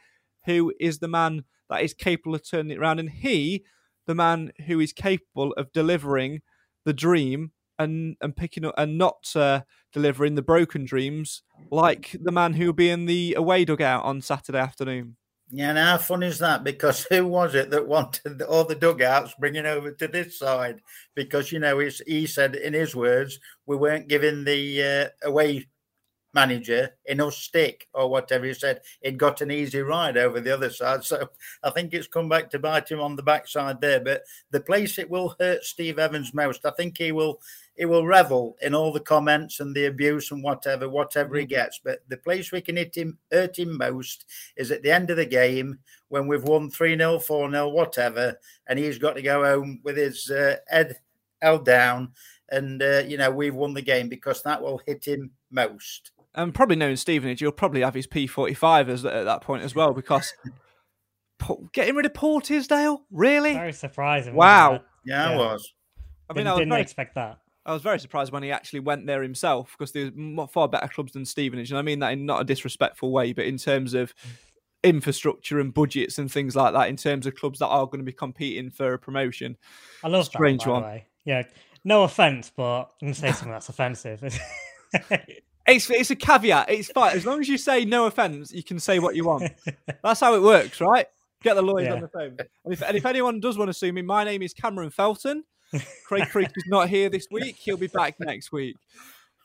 who is the man that is capable of turning it around and he, the man who is capable of delivering the dream and, and picking up and not uh, delivering the broken dreams like the man who will be in the away dugout on Saturday afternoon. Yeah, and how fun is that? Because who was it that wanted all the dugouts bringing over to this side? Because you know, he said in his words, we weren't giving the uh, away manager enough stick or whatever he said. He'd got an easy ride over the other side. So I think it's come back to bite him on the backside there. But the place it will hurt Steve Evans most, I think he will he will revel in all the comments and the abuse and whatever, whatever he gets. But the place we can hit him, hurt him most is at the end of the game when we've won 3 0, 4 0, whatever, and he's got to go home with his uh, head held down. And, uh, you know, we've won the game because that will hit him most. And probably knowing Stevenage, you'll probably have his P45 as, at that point as well because getting rid of Paul Tisdale? Really? Very surprising. Wow. Yeah, I was. I mean, didn't, I was didn't very- expect that. I was very surprised when he actually went there himself because there's far better clubs than Stevenage, and I mean that in not a disrespectful way, but in terms of infrastructure and budgets and things like that, in terms of clubs that are going to be competing for a promotion. I love Strange that. One. Yeah, no offense, but I'm gonna say something that's offensive. It's it's a caveat. It's fine as long as you say no offense, you can say what you want. That's how it works, right? Get the lawyers Yeah. on the phone. And if, and if anyone does want to sue me, my name is Cameron Felton. Craig Creek is not here this week. He'll be back next week.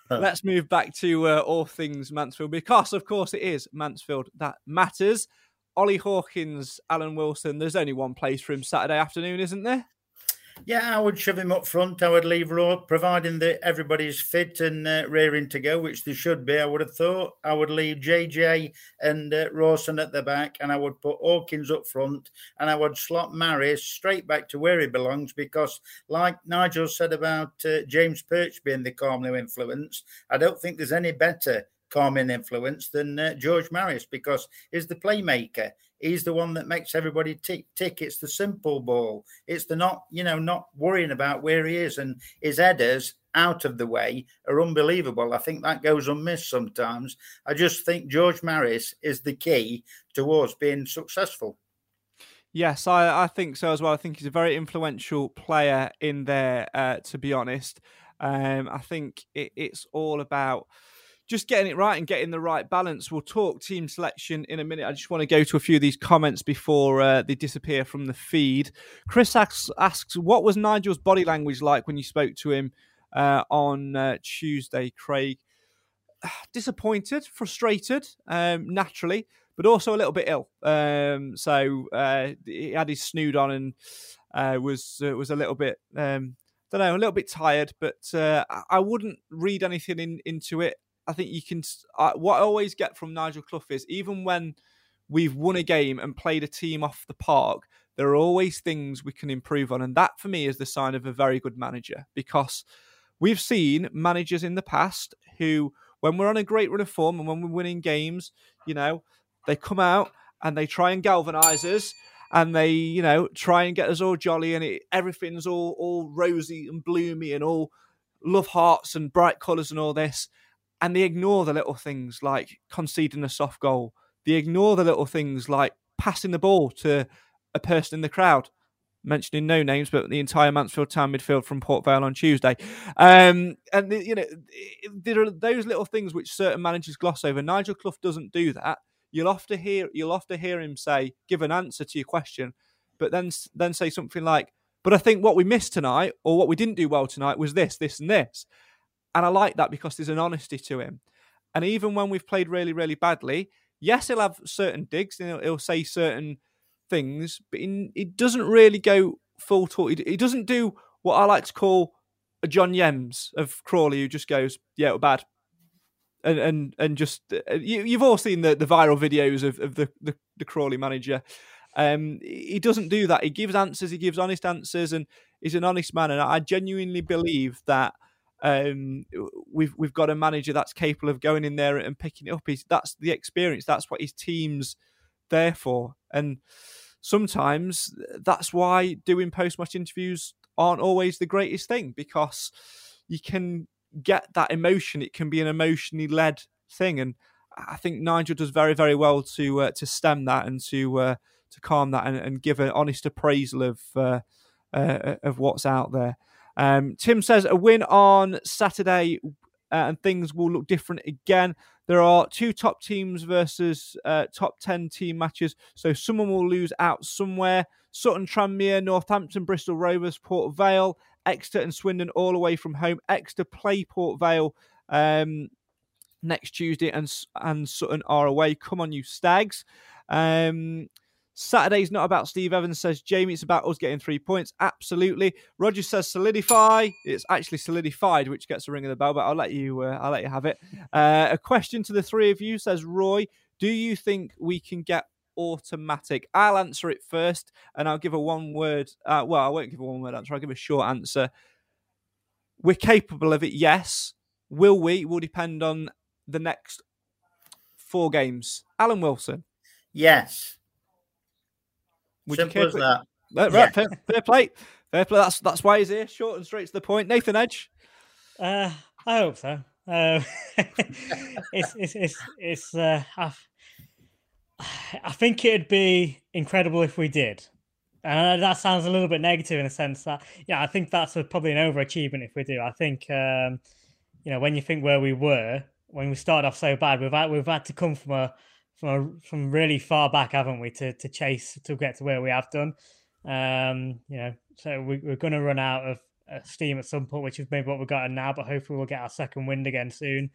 Let's move back to uh, all things Mansfield because, of course, it is Mansfield that matters. Ollie Hawkins, Alan Wilson. There's only one place for him Saturday afternoon, isn't there? Yeah, I would shove him up front. I would leave Raw, providing that everybody's fit and uh, rearing to go, which they should be. I would have thought. I would leave JJ and uh, Rawson at the back, and I would put Hawkins up front, and I would slot Maris straight back to where he belongs. Because, like Nigel said about uh, James Perch being the calming influence, I don't think there's any better calming influence than uh, George Maris because he's the playmaker. He's the one that makes everybody tick tick. It's the simple ball. It's the not, you know, not worrying about where he is and his headers out of the way are unbelievable. I think that goes unmissed sometimes. I just think George Maris is the key towards being successful. Yes, I, I think so as well. I think he's a very influential player in there, uh, to be honest. Um, I think it, it's all about just getting it right and getting the right balance. We'll talk team selection in a minute. I just want to go to a few of these comments before uh, they disappear from the feed. Chris asks, asks, What was Nigel's body language like when you spoke to him uh, on uh, Tuesday, Craig? disappointed, frustrated, um, naturally, but also a little bit ill. Um, so uh, he had his snood on and uh, was uh, was a little bit, um, don't know, a little bit tired. But uh, I- wouldn't read anything in, into it. I think you can. Uh, what I always get from Nigel Clough is even when we've won a game and played a team off the park, there are always things we can improve on, and that for me is the sign of a very good manager because we've seen managers in the past who, when we're on a great run of form and when we're winning games, you know, they come out and they try and galvanise us and they, you know, try and get us all jolly and it, everything's all all rosy and bloomy and all love hearts and bright colours and all this. And they ignore the little things like conceding a soft goal. They ignore the little things like passing the ball to a person in the crowd mentioning no names, but the entire Mansfield Town midfield from Port Vale on Tuesday. Um, and you know, there are those little things which certain managers gloss over. Nigel Clough doesn't do that. You'll often hear you'll often hear him say, give an answer to your question, but then then say something like, "But I think what we missed tonight, or what we didn't do well tonight, was this, this, and this." And I like that because there's an honesty to him. And even when we've played really, really badly, yes, he'll have certain digs and he'll, he'll say certain things, but he, doesn't really go full talk. He, doesn't do what I like to call a John Yems of Crawley, who just goes, "Yeah, we're bad," and and and just uh, you, you've all seen the, the viral videos of, of the, the the Crawley manager. Um, he doesn't do that. He gives answers. He gives honest answers, and he's an honest man. And I genuinely believe that um, we've we've got a manager that's capable of going in there and picking it up. He's that's the experience. That's what his team's there for. And sometimes that's why doing post match interviews aren't always the greatest thing because you can get that emotion. It can be an emotionally led thing, and I think Nigel does very very well to uh, to stem that and to uh, to calm that and, and give an honest appraisal of uh, uh, of what's out there. Um, Tim says a win on Saturday uh, and things will look different again. There are two top teams versus uh, top 10 team matches, so someone will lose out somewhere. Sutton, Tranmere, Northampton, Bristol Rovers, Port Vale, Exeter, and Swindon all away from home. Exeter play Port Vale um, next Tuesday, and and Sutton are away. Come on, you stags! Um, Saturday's not about Steve Evans, says Jamie. It's about us getting three points. Absolutely. Roger says solidify. It's actually solidified, which gets a ring of the bell, but I'll let you. Uh, I'll let you have it. Uh, a question to the three of you says Roy. Do you think we can get automatic? I'll answer it first, and I'll give a one word. Uh, well, I won't give a one word answer. I'll give a short answer. We're capable of it. Yes. Will we? Will depend on the next four games. Alan Wilson. Yes. Would Simple you as care that. Right, Yeah. fair, fair play. Fair play. That's that's why he's here. Short and straight to the point. Nathan Edge. Uh, I hope so. Uh, it's it's it's it's. Uh, I've, I think it'd be incredible if we did. And that sounds a little bit negative in a sense that, yeah, I think that's a, probably an overachievement if we do. I think, um, you know, when you think where we were when we started off so bad, we've had we've had to come from a from from really far back, haven't we, to to chase to get to where we have done. Um, you know, so we, we're going to run out of steam at some point, which is maybe what we've got now. But hopefully, we'll get our second wind again soon,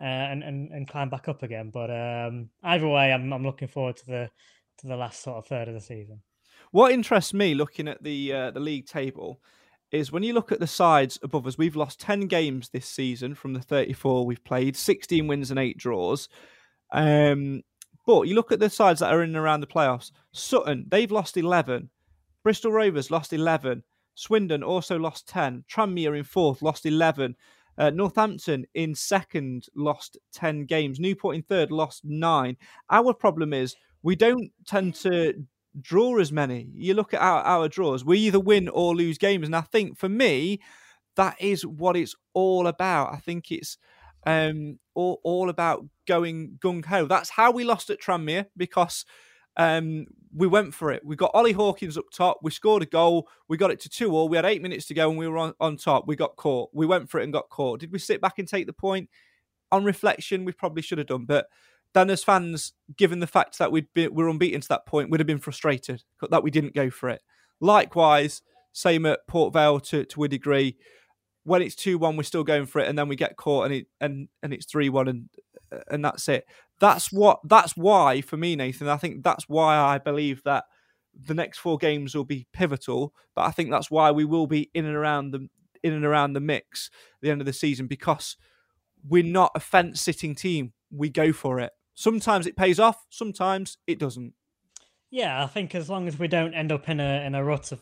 uh, and and and climb back up again. But um, either way, I'm I'm looking forward to the to the last sort of third of the season. What interests me looking at the uh, the league table is when you look at the sides above us. We've lost ten games this season from the thirty four we've played, sixteen wins and eight draws. Um, but you look at the sides that are in and around the playoffs. Sutton, they've lost eleven. Bristol Rovers lost eleven. Swindon also lost ten. Tranmere in fourth lost eleven. Uh, Northampton in second lost 10 games. Newport in third lost nine. Our problem is we don't tend to draw as many. You look at our, our draws, we either win or lose games. And I think for me, that is what it's all about. I think it's um, all, all about going gung ho. That's how we lost at Tranmere because um, we went for it. We got Ollie Hawkins up top. We scored a goal. We got it to two all. We had eight minutes to go and we were on, on top. We got caught. We went for it and got caught. Did we sit back and take the point? On reflection, we probably should have done. But then, as fans, given the fact that we'd been, we were unbeaten to that point, we'd have been frustrated that we didn't go for it. Likewise, same at Port Vale to, to a degree. When it's two one, we're still going for it, and then we get caught, and it and and it's three one, and and that's it. That's what. That's why for me, Nathan. I think that's why I believe that the next four games will be pivotal. But I think that's why we will be in and around the in and around the mix at the end of the season because we're not a fence sitting team. We go for it. Sometimes it pays off. Sometimes it doesn't. Yeah, I think as long as we don't end up in a in a rut of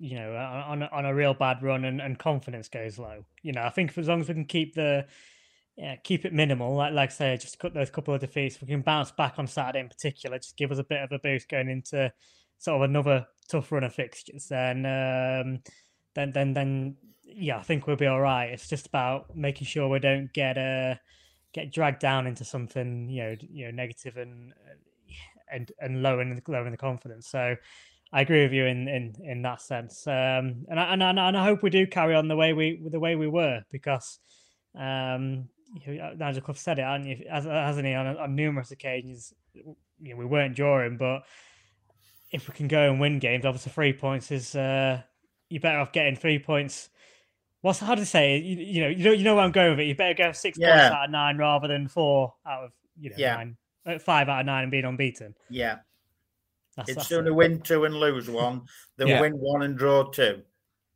you know on a, on a real bad run and, and confidence goes low, you know, I think as long as we can keep the yeah, keep it minimal, like like I say, just cut those couple of defeats, we can bounce back on Saturday in particular, just give us a bit of a boost going into sort of another tough run of fixtures. Then um, then then then yeah, I think we'll be all right. It's just about making sure we don't get uh get dragged down into something you know you know negative and and and lowering the lowering the confidence. So I agree with you in in in that sense. Um, and I, and I, and I hope we do carry on the way we the way we were because um, you know, Nigel Clough said it, hasn't he? Has- hasn't he? On, on numerous occasions, you know, we weren't drawing, but if we can go and win games, obviously three points is uh, you're better off getting three points. What's how to say? You, you know, you know, you know where I'm going with it. You better go six points out of nine rather than four out of you know Yeah. nine, uh, five out of nine and being unbeaten. Yeah. That's, It's that's sooner it. win two and lose one than Yeah. win one and draw two.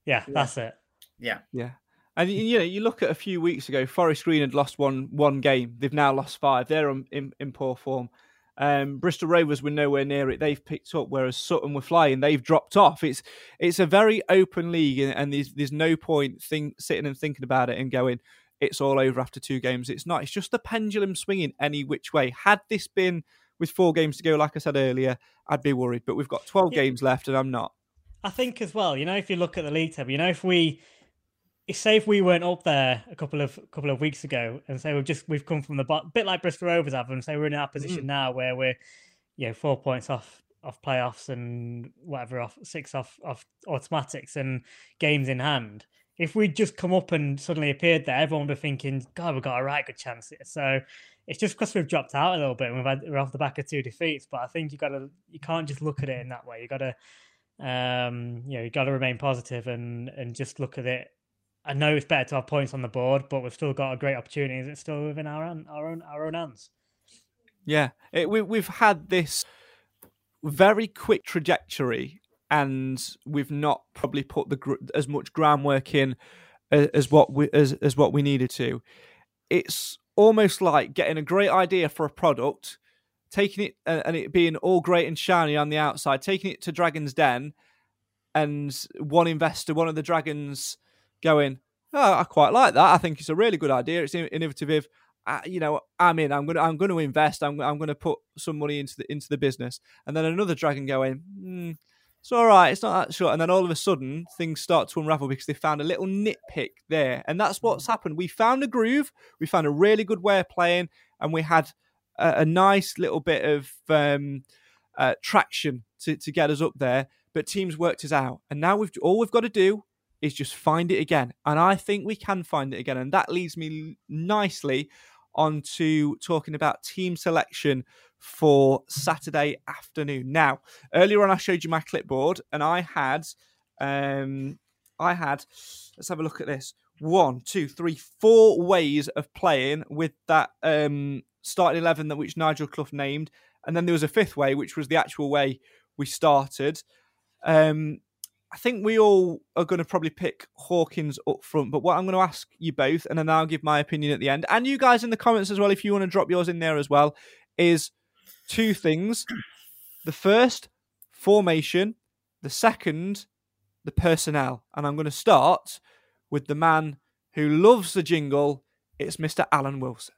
Yeah, that's it. Yeah. Yeah. And you know, you look at a few weeks ago, Forest Green had lost one one game. They've now lost five. They're on, in, in poor form. Um, Bristol Rovers were nowhere near it. They've picked up, whereas Sutton were flying. They've dropped off. It's it's a very open league, and, and there's there's no point think, sitting and thinking about it and going, it's all over after two games. It's not. It's just the pendulum swinging any which way. Had this been with four games to go, like I said earlier, I'd be worried. But we've got twelve Yeah. games left, and I'm not. I think as well, you know, if you look at the league table, you know, if we, say if we weren't up there a couple of couple of weeks ago, and say we've just we've come from the bottom, bit like Bristol Rovers have, and say we're in our position mm. now where we're, you know, four points off off playoffs and whatever off six off off automatics and games in hand. If we'd just come up and suddenly appeared there, everyone would be thinking, "God, we've got a right good chance." Here. So it's just because we've dropped out a little bit and we've had we're off the back of two defeats. But I think you got to you can't just look at it in that way. You got to um, you know, you got to remain positive and and just look at it I know it's better to have points on the board, but we've still got a great opportunity. Is it still within our own, our own, our own hands? Yeah, it, we, we've had this very quick trajectory, and we've not probably put the as much groundwork in as, as what we as, as what we needed to. It's almost like getting a great idea for a product, taking it uh, and it being all great and shiny on the outside, taking it to Dragon's Den, and one investor, one of the dragons, going, "Oh, I quite like that. I think it's a really good idea. It's innovative." You know, I'm in. I'm gonna. I'm to invest. I'm. I'm to put some money into the into the business. And then another dragon going. Mm, it's all right. It's not that short. And then all of a sudden, things start to unravel because they found a little nitpick there, and that's what's happened. We found a groove. We found a really good way of playing, and we had a, a nice little bit of um, uh, traction to to get us up there. But teams worked us out, and now we've all we've got to do is just find it again. And I think we can find it again. And that leads me nicely onto talking about team selection for Saturday afternoon. Now, earlier on, I showed you my clipboard, and I had, um, I had, let's have a look at this. One, two, three, four ways of playing with that um, starting eleven that which Nigel Clough named, and then there was a fifth way, which was the actual way we started. Um, I think we all are going to probably pick Hawkins up front. But what I'm going to ask you both, and then I'll give my opinion at the end, and you guys in the comments as well, if you want to drop yours in there as well, is two things. The first, formation. The second, the personnel. And I'm going to start with the man who loves the jingle. It's Mr. Alan Wilson.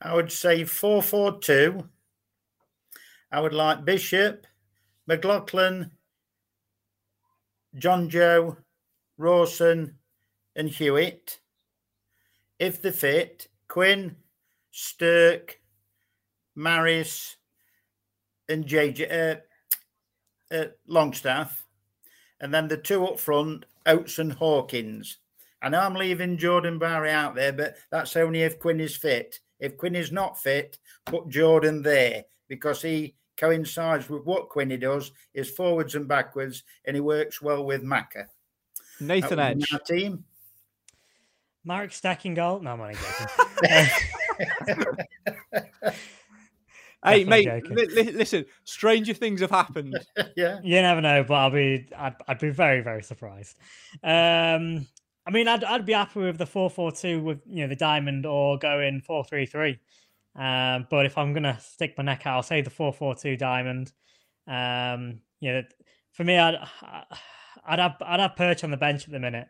I would say 4 4 2. I would like Bishop, McLaughlin, John Joe, Rawson, and Hewitt. If they fit, Quinn, Stirk, Maris, and JJ uh, uh, Longstaff. And then the two up front, Oates and Hawkins. I know I'm leaving Jordan Bowery out there, but that's only if Quinn is fit. If Quinn is not fit, put Jordan there because he coincides with what Quinny does, is forwards and backwards, and he works well with Macca. Nathan Edge. Our team. Mark stacking goal. No, I'm only joking. hey, mate, li- listen, stranger things have happened. yeah. You never know, but I'll be, I'd, I'd be very, very surprised. Um, I mean, I'd, I'd be happy with the 4 4 2 with, you know, the diamond or going 4 3 3. Um, but if I'm gonna stick my neck out, I'll say the four four two diamond. Um, you know, for me, I'd I'd have I'd have Perch on the bench at the minute,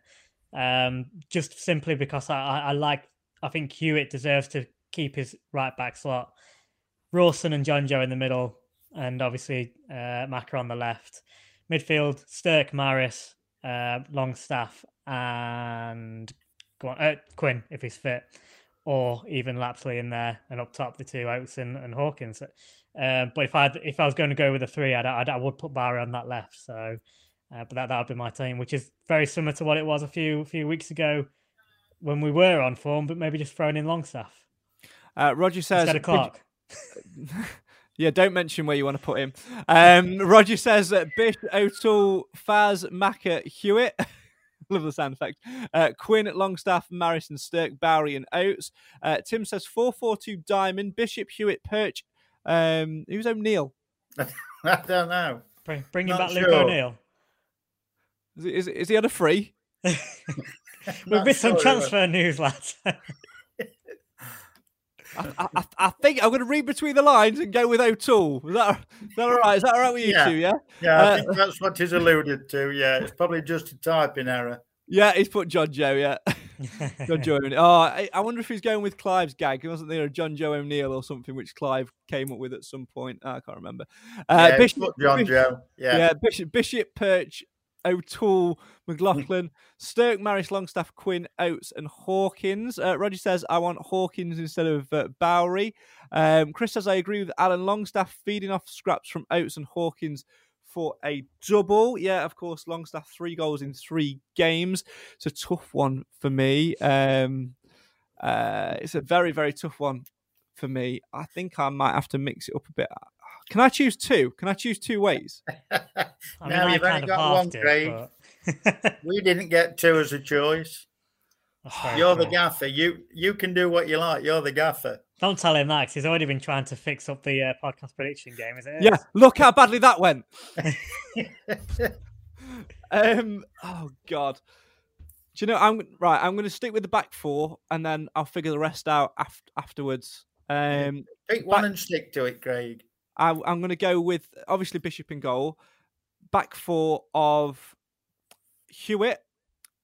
um, just simply because I, I, I like I think Hewitt deserves to keep his right back slot. Rawson and Jonjoe in the middle, and obviously uh, Macca on the left. Midfield: Stirk, Maris, uh, Longstaff, and on, uh, Quinn if he's fit or even Lapslie in there, and up top the two Oates and, and Hawkins. Uh, but if I if I was going to go with a three, I'd, I'd I would put Bowery on that left. So, uh, but that that would be my team, which is very similar to what it was a few few weeks ago when we were on form, but maybe just throwing in Longstaff. Uh, Roger says. Instead of Clarke. yeah, don't mention where you want to put him. Um, Roger says that Bish, O'Toole, Faz, Macker, Hewitt. Love the sound effect. Uh, Quinn, Longstaff, Marison, Stirk, Bowery, and Oates. Uh, Tim says 442 Diamond, Bishop, Hewitt, Perch. Um, who's O'Neill? I don't know. Bring, bringing back sure. Luke O'Neill. Is, is, is he on a free? We've been some transfer news, lads. I, I, I, think I'm going to read between the lines and go with O'Toole. Is that, is that all right? Is that all right with you yeah. two? Yeah. Yeah, I uh, think that's what he's alluded to. Yeah, it's probably just a typing error. Yeah, he's put John Joe. Yeah, Jonjoe. Oh, I, I, wonder if he's going with Clive's gag. He wasn't there a John Joe O'Neill or something which Clive came up with at some point? Oh, I can't remember. Uh, yeah, Bishop, John Bishop, Joe. Yeah, yeah. Bishop, Bishop Perch, O'Toole, McLaughlin, Stirk, Maris, Longstaff, Quinn, Oates, and Hawkins. Uh, Roger says, I want Hawkins instead of uh, Bowery. Um, Chris says, I agree with Alan Longstaff feeding off scraps from Oates and Hawkins for a double. Yeah, of course, Longstaff, three goals in three games. It's a tough one for me. Um, uh, it's a very, very tough one for me. I think I might have to mix it up a bit. Can I choose two? Can I choose two ways? I mean, now you've only got one, Craig. But... we didn't get two as a choice. You're the gaffer. You you can do what you like. You're the gaffer. Don't tell him that 'cause he's already been trying to fix up the uh, podcast prediction game, is it? Yeah, look how badly that went. um. Oh God. Do you know? I'm right. I'm going to stick with the back four, and then I'll figure the rest out af- afterwards. Um. Pick one back- and stick to it, Craig. I, I'm going to go with obviously Bishop in goal, back four of Hewitt,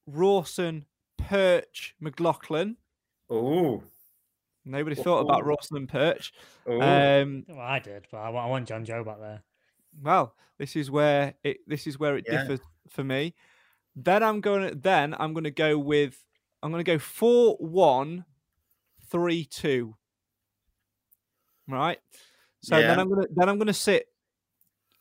Rawson, Perch, McLaughlin. Oh, nobody thought about Rawson and Perch. Ooh. Um, Well, I did, but I, wa- I want John Joe back there. well, this is where it this is where it Yeah. differs for me. Then I'm going to then I'm going to go with I'm going to go four one three two. Right. So then I'm gonna then I'm gonna sit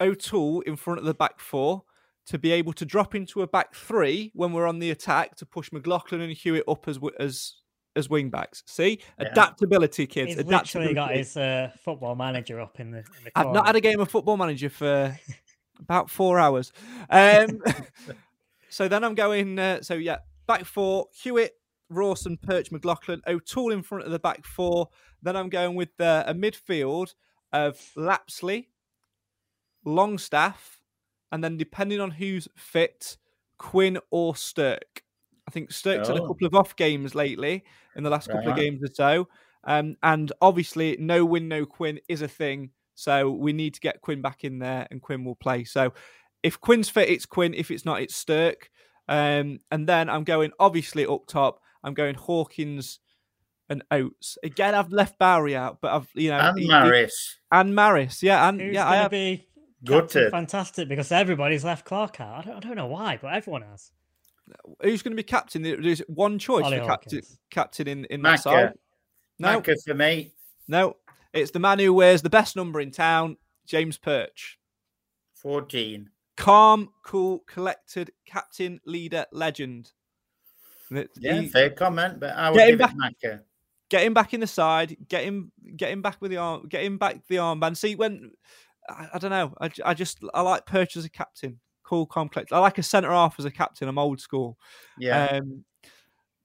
O'Toole in front of the back four to be able to drop into a back three when we're on the attack to push McLaughlin and Hewitt up as wi- as as wing backs. See Yeah. adaptability, kids. He's literally got his uh, football manager up in the. In the I've not had a game of Football Manager for about four hours. Um, so then I'm going. Uh, so yeah, back four: Hewitt, Rawson, Perch, McLaughlin, O'Toole in front of the back four. Then I'm going with uh, a midfield of Lapslie, Longstaff, and then depending on who's fit, Quinn or Stirk. I think Stirk's had a Oh. couple of off games lately in the last couple of games or so. Um, and obviously, no win, no Quinn is a thing. So we need to get Quinn back in there, and Quinn will play. So if Quinn's fit, it's Quinn. If it's not, it's Stirk. Um, and then I'm going obviously up top. I'm going Hawkins and Oates. Again, I've left Bowery out, but I've you know And he- he- Maris. and Maris, yeah, and Who's yeah, I going have. be Captain Gutted. fantastic because everybody's left Clarke out. I don't, I don't know why, but everyone has. Who's going to be captain? There's one choice Ollie for captain, captain in in that side. No, Macca for me. no, it's the man who wears the best number in town, James Perch. 14. Calm, cool, collected, captain, leader, legend. Yeah, he- fair comment, but I would Get him give it Macca. Get him back in the side, get him, get him back with the arm, get him back the armband. See when I, I don't know, I, I just I like Perch as a captain, cool, complex. I like a centre half as a captain. I'm old school. Yeah. Um,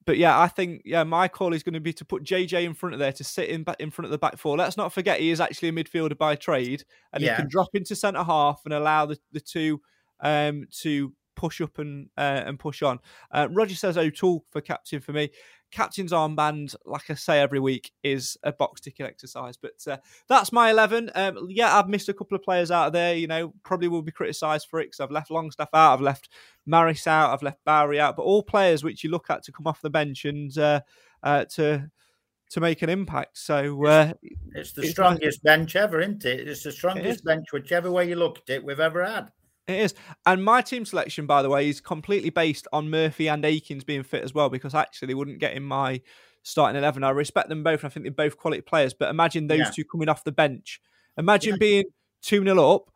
but yeah, I think yeah, my call is going to be to put JJ in front of there to sit in back in front of the back four. Let's not forget he is actually a midfielder by trade, and Yeah. he can drop into centre half and allow the the two um, to push up and uh, and push on. Uh, Roger says O'Toole for captain for me. Captain's armband, like I say every week, is a box ticking exercise. But uh, that's my eleven. Um, yeah, I've missed a couple of players out of there. You know, probably will be criticised for it because I've left Longstaff out, I've left Maris out, I've left Bowery out. But all players which you look at to come off the bench and uh, uh, to to make an impact. So uh, It's the nice- strongest bench ever, isn't it? It's the strongest bench, whichever way you look at it, we've ever had. It is. And my team selection, by the way, is completely based on Murphy and Akins being fit as well, because actually they wouldn't get in my starting 11. I respect them both. and I think they're both quality players. But imagine those Yeah. two coming off the bench. Imagine being 2 0 up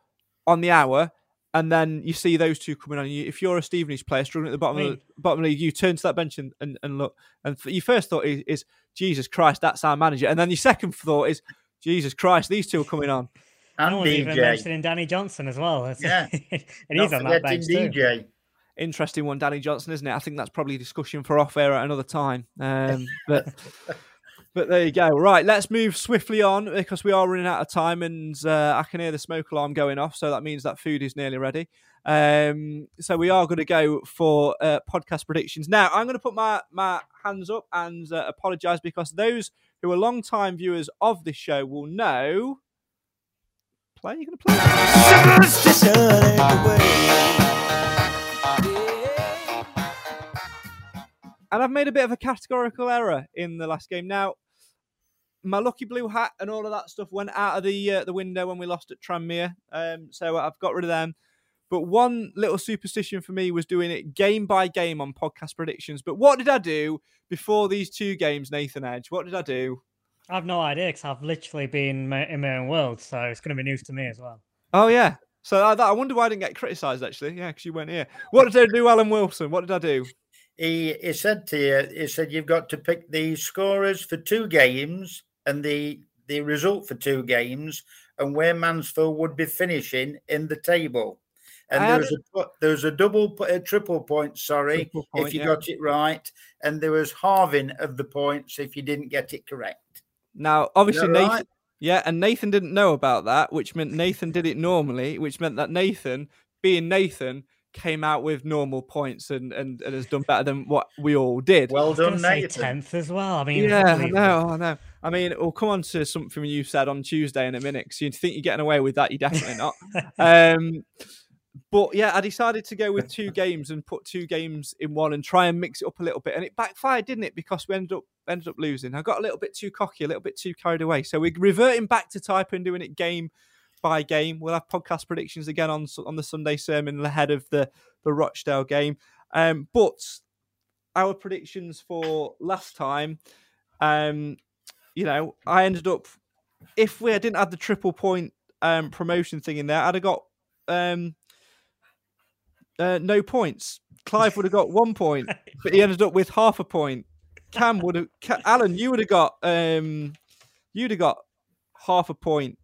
on the hour. And then you see those two coming on. You, if you're a Stevenage player struggling at the bottom of the bottom of the league, you turn to that bench and, and, and look. And your first thought is, is, Jesus Christ, that's our manager. And then your second thought is, Jesus Christ, these two are coming on. And no one's even DJ. mentioning Danny Johnson as well. That's- Yeah. and he's on that forgetting bench too. Interesting one, Danny Johnson, isn't it? I think that's probably a discussion for off air at another time. Um, but but there you go. Right, let's move swiftly on because we are running out of time, and uh, I can hear the smoke alarm going off. So that means that food is nearly ready. Um, so we are going to go for uh, podcast predictions now. I'm going to put my my hands up and uh, apologise because those who are long time viewers of this show will know. Play, you going to play? and I've made a bit of a categorical error in the last game. Now, my lucky blue hat and all of that stuff went out of the uh, the window when we lost at Tranmere, um, so I've got rid of them. But one little superstition for me was doing it game by game on podcast predictions. But what did I do before these two games, Nathan Edge? What did I do? I've no idea because I've literally been in my own world, so it's going to be news to me as well. Oh yeah. So uh, I, I wonder why I didn't get criticised actually. Yeah, because you weren't here. What did I do, Alan Wilson? What did I do? He, he said to you, he said you've got to pick the scorers for two games and the the result for two games and where Mansfield would be finishing in the table. and I there was a there was a double, a triple point. Sorry, Triple point, if you yeah. got it right, and there was halving of the points if you didn't get it correct. Now, obviously, that Nathan. right? Yeah, and Nathan didn't know about that, which meant Nathan did it normally, which meant that Nathan, being Nathan, came out with normal points and, and, and has done better than what we all did. Well I was gonna done, Nathan. tenth as well. I mean, yeah, I know, I know. I mean, we'll come on to something you said on Tuesday in a minute because you think you're getting away with that. You're definitely not. um, but yeah, I decided to go with two games and put two games in one and try and mix it up a little bit, and it backfired, didn't it? Because we ended up ended up losing. I got a little bit too cocky, a little bit too carried away. So we're reverting back to type and doing it game by game. We'll have podcast predictions again on on the Sunday sermon ahead of the the Rochdale game. Um, but our predictions for last time, um, you know, I ended up if we didn't add the triple point um, promotion thing in there, I'd have got um, uh, no points. Clive would have got one point, but he ended up with half a point. Cam would have, Ca- Alan, you would have got, um, you'd have got half a point.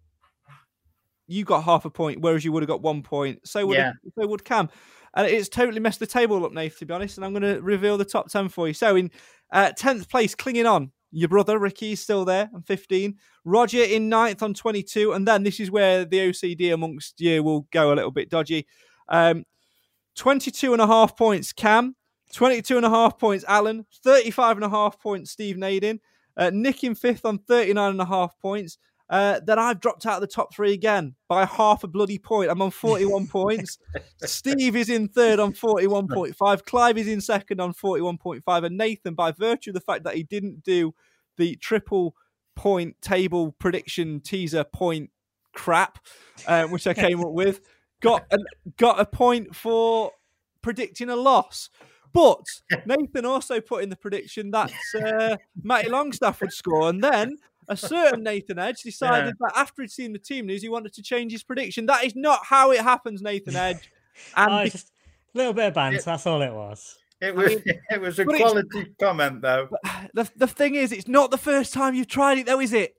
You got half a point, whereas you would have got one point. So would Yeah. so would Cam, and it's totally messed the table up, Nathan. To be honest, and I'm going to reveal the top ten for you. So in uh, tenth place, clinging on, your brother Ricky is still there on 15. Roger in ninth on 22, and then this is where the OCD amongst you will go a little bit dodgy. Um, 22 and a half points, Cam. 22 and a half points, Alan. 35 and a half points, Steve Naden. Uh, Nick in fifth on 39 and a half points. Uh, then I've dropped out of the top three again by half a bloody point. I'm on 41 points. Steve is in third on 41.5. Clive is in second on 41.5. And Nathan, by virtue of the fact that he didn't do the triple point table prediction teaser point crap, uh, which I came up with, got an, got a point for predicting a loss. But Nathan also put in the prediction that uh, Matty Longstaff would score, and then a certain Nathan Edge decided that after he'd seen the team news, he wanted to change his prediction. That is not how it happens, Nathan Edge. And Oh, just a little bit of banter. That's all it was. It was it was a but quality comment though. the, the thing is, it's not the first time you've tried it, though, is it?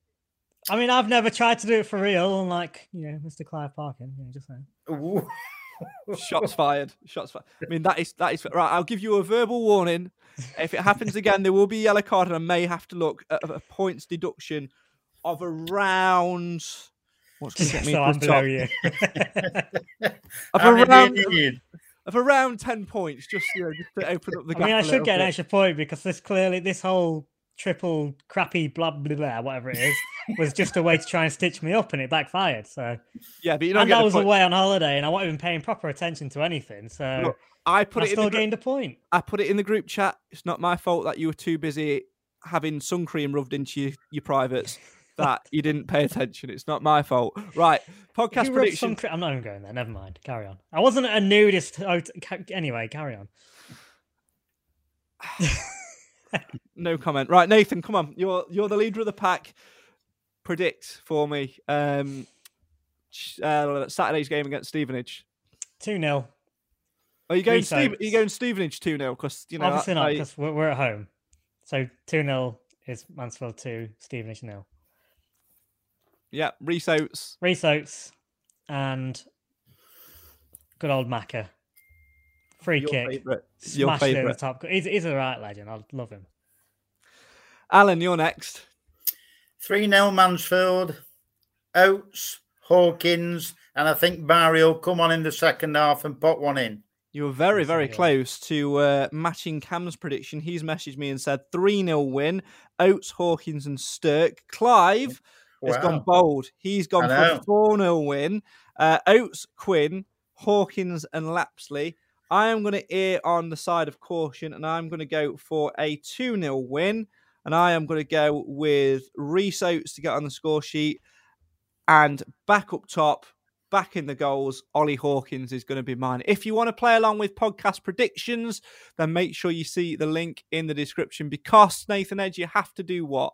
I mean, I've never tried to do it for real, unlike you know Mr. Clive Parkin. You know, just saying. Ooh. Shots fired. Shots fired. I mean, that is that is right. I'll give you a verbal warning. If it happens again, there will be a yellow card, and I may have to look at a points deduction of around. What's going to get me so I'm the below top? you. Of around, do you need? of around ten points, just you know, just to open up the game. I mean, I a should little get an extra point because this clearly, this whole triple crappy blah blah blah, whatever it is, was just a way to try and stitch me up, and it backfired. So, Yeah, but you and I was point. away on holiday, and I wasn't even paying proper attention to anything. So, Look, I put I it in still the gr- gained a point. I put it in the group chat. It's not my fault that you were too busy having sun cream rubbed into your, your privates that you didn't pay attention. It's not my fault. Right, podcast prediction. cre- I'm not even going there. Never mind. Carry on. I wasn't a nudist. Oh, anyway, carry on. No comment. Right, Nathan, come on. You're you're the leader of the pack. Predict for me. Um, uh, Saturday's game against Stevenage. Two 0 Are you going? Steve, are you going Stevenage two 0 Because you know, Obviously not I- because we're, we're at home. So two 0 is Mansfield two, Stevenage nil. yeah, Rhys Oates. Rhys Oates and good old Macca. Free Your kick. favourite. Your Smashed it in the favourite. top. He's, he's a right legend. I love him. Alan, you're next. 3 0 Mansfield, Oates, Hawkins, and I think Bowery will come on in the second half and put one in. You were very, very close to uh, matching Cam's prediction. He's messaged me and said 3 0 win. Oates, Hawkins, and Stirk. Clive has gone bold. He's gone for 4 0 win. Uh, Oates, Quinn, Hawkins, and Lapslie. I am going to err on the side of caution and I'm going to go for a 2 0 win. And I am going to go with Rhys Oates to get on the score sheet. And back up top, back in the goals, Ollie Hawkins is going to be mine. If you want to play along with podcast predictions, then make sure you see the link in the description because, Nathan Edge, you have to do what?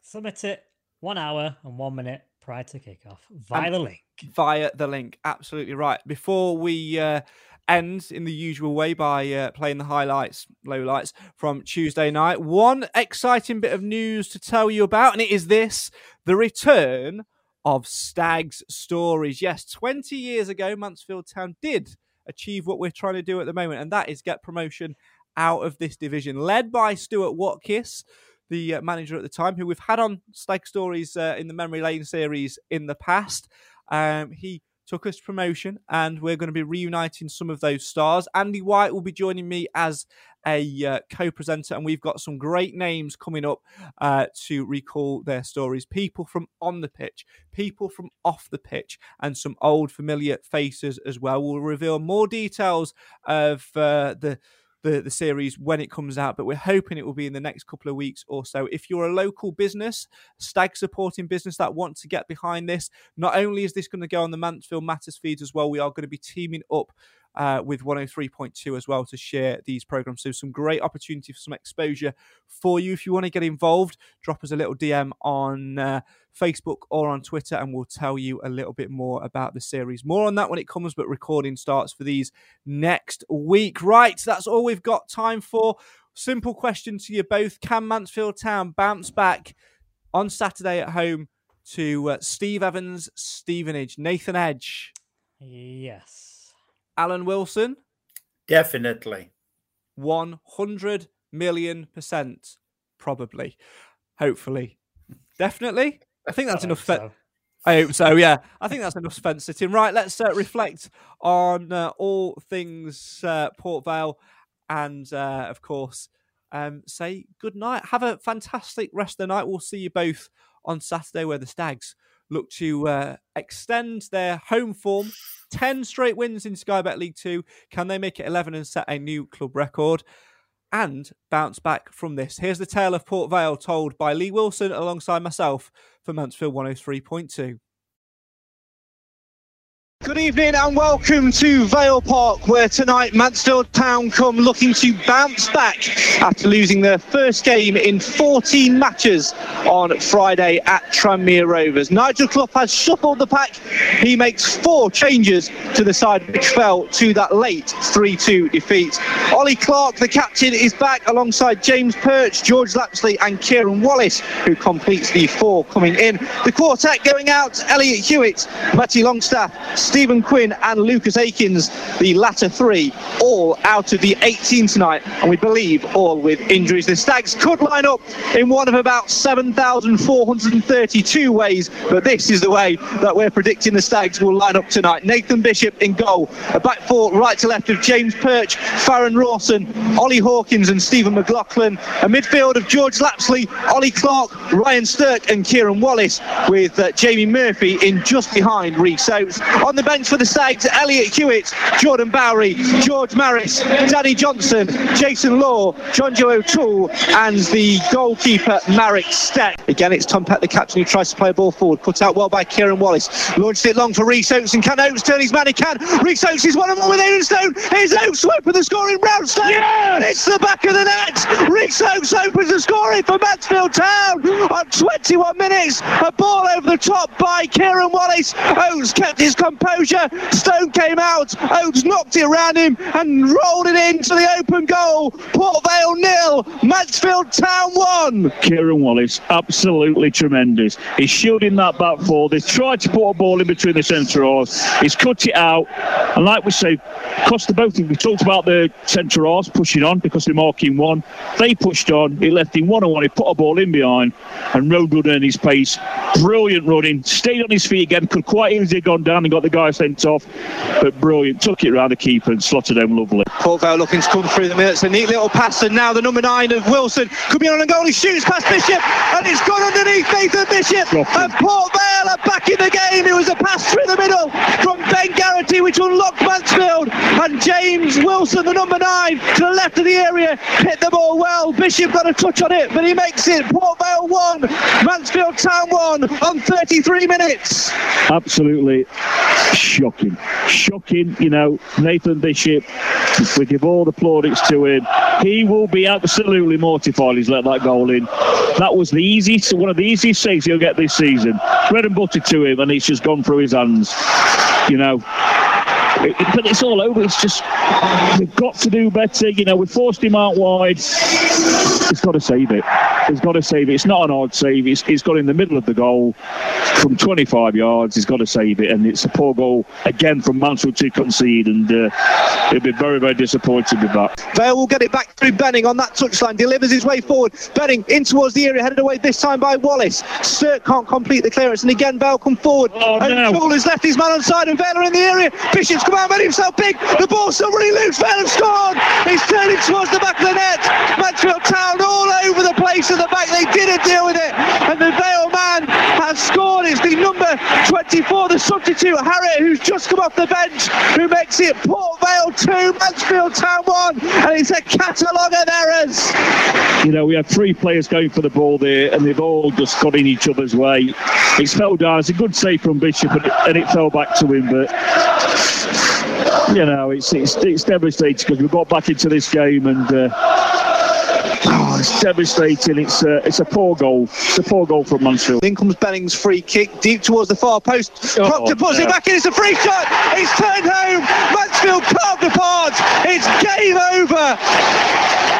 Submit it one hour and one minute prior to kickoff via the link. via the link. Absolutely right. Before we uh, end in the usual way by uh, playing the highlights, lowlights from Tuesday night, one exciting bit of news to tell you about, and it is this the return of Stags stories. Yes, 20 years ago, Mansfield Town did achieve what we're trying to do at the moment, and that is get promotion out of this division, led by Stuart Watkiss, the uh, manager at the time, who we've had on Stag Stories uh, in the Memory Lane series in the past. Um, he took us promotion, and we're going to be reuniting some of those stars. Andy White will be joining me as a uh, co-presenter, and we've got some great names coming up uh, to recall their stories. People from on the pitch, people from off the pitch, and some old familiar faces as well. We'll reveal more details of uh, the the, the series when it comes out, but we're hoping it will be in the next couple of weeks or so. If you're a local business, stag supporting business that wants to get behind this, not only is this going to go on the Mansfield Matters feeds as well, we are going to be teaming up uh, with 103.2 as well to share these programs. So, some great opportunity for some exposure for you. If you want to get involved, drop us a little DM on uh, Facebook or on Twitter, and we'll tell you a little bit more about the series. More on that when it comes, but recording starts for these next week. Right, that's all we've got time for. Simple question to you both Can Mansfield Town bounce back on Saturday at home to uh, Steve Evans Stevenage? Nathan Edge. Yes. Alan Wilson? Definitely. 100 million percent. Probably. Hopefully. Definitely. I think that's I enough. Fe- so. I hope so, yeah. I think that's enough fence sitting. Right, let's uh, reflect on uh, all things uh, Port Vale and, uh, of course, um, say good night. Have a fantastic rest of the night. We'll see you both on Saturday where the Stags look to uh, extend their home form. 10 straight wins in Sky Bet League 2. Can they make it 11 and set a new club record? And bounce back from this. Here's the tale of Port Vale told by Lee Wilson alongside myself for Mansfield 103.2. Good evening and welcome to Vale Park, where tonight Mansfield Town come looking to bounce back after losing their first game in 14 matches on Friday at Tranmere Rovers. Nigel Clough has shuffled the pack. He makes four changes to the side which fell to that late 3-2 defeat. Ollie Clarke, the captain, is back alongside James Perch, George Lapslie and Kieran Wallace, who completes the four coming in. The quartet going out, Elliot Hewitt, Matty Longstaff, Stephen Quinn and Lucas Akins, the latter three, all out of the 18 tonight, and we believe all with injuries. The Stags could line up in one of about 7,432 ways, but this is the way that we're predicting the Stags will line up tonight. Nathan Bishop in goal, a back four right to left of James Perch, Farrend Rawson, Ollie Hawkins and Stephen McLaughlin, a midfield of George Lapslie, Ollie Clarke, Ryan Stirk and Kieran Wallace, with uh, Jamie Murphy in just behind Rhys Oates. On the bench for the Stags, Elliot Hewitt, Jordan Bowery, George Maris, Danny Johnson, Jason Law, John Joe O'Toole, and the goalkeeper Marek Stech. Again, it's Tom Pett, the captain, who tries to play a ball forward. put out well by Kieran Wallace. Launched it long for Rhys Oates, and can Oates turn his man? He can. Rhys Oates is one of them with Aidan Stone. Here's Oates open the scoring round stone. And it's the back of the net. Rhys Oates opens the scoring for Mansfield Town on 21 minutes. A ball over the top by Kieran Wallace. Oates kept his composure. Stone came out. Oates knocked it around him and rolled it into the open goal. Port Vale nil. Mansfield Town one. Kieran Wallace, absolutely tremendous. He's shielding that back four. They've tried to put a ball in between the centre halves. He's cut it out. And like we say, cost Costa both, we talked about the centre halves pushing on because they're marking one. They pushed on. He left him one on one. He put a ball in behind and rode running his pace. Brilliant running. Stayed on his feet again. Could quite easily have gone down and got the guy sent off. But brilliant. Took it round the keeper and slotted home lovely. Port Vale looking to come through the minutes. A neat little pass, and now the number nine of Wilson could be on a goal. He shoots past Bishop, and it's gone underneath Nathan Bishop. And Port Vale are back in the game. It was a pass through the middle from Ben Garrity, which unlocked Mansfield. And James Wilson, the number nine, to the left of the area, hit the ball well. Bishop got a touch on it, but he makes it. Port Vale one, Mansfield Town one on 33 minutes. Absolutely shocking. Shocking, you know, Nathan Bishop, we give all the plaudits to him. He will be absolutely mortified he's let that goal in. That was the easiest, one of the easiest saves he'll get this season. Bread and butter to him, and it's just gone through his hands. You know, it- but it's all over. It's just we've got to do better. You know, we forced him out wide. he's got to save it. He's got to save it. It's not an odd save. It's, it's got in the middle of the goal from 25 yards. He's got to save it, and it's a poor goal again from Mansfield to concede, and uh, he'll be very, very disappointed with that. Vale will get it back through Benning on that touchline, delivers his way forward. Benning in towards the area, headed away this time by Wallace. Stirk can't complete the clearance, and again Vale come forward. Oh, and no. Toole has left his man on side, and Vale are in the area. Bishop's out, made himself big. The still running loose. Vale have scored. He's turning towards the back of the net. Mansfield Town all over the place at the back. They didn't deal with it, and the Vale man has scored. It's the number 24, the substitute Harratt, who's just come off the bench, who makes it Port Vale 2, Mansfield Town 1, and it's a catalogue of errors. You know, we had three players going for the ball there, and they've all just got in each other's way. It's fell down. Uh, it's a good save from Bishop, and it, and it fell back to him. But you know, it's it's, it's devastating because we got back into this game, and uh, oh, it's devastating. It's a it's a poor goal. It's a poor goal from Mansfield. In comes Benning's free kick deep towards the far post. Oh, Proctor puts it back in. It's a free shot. It's turned home. Mansfield carved apart. It's game over.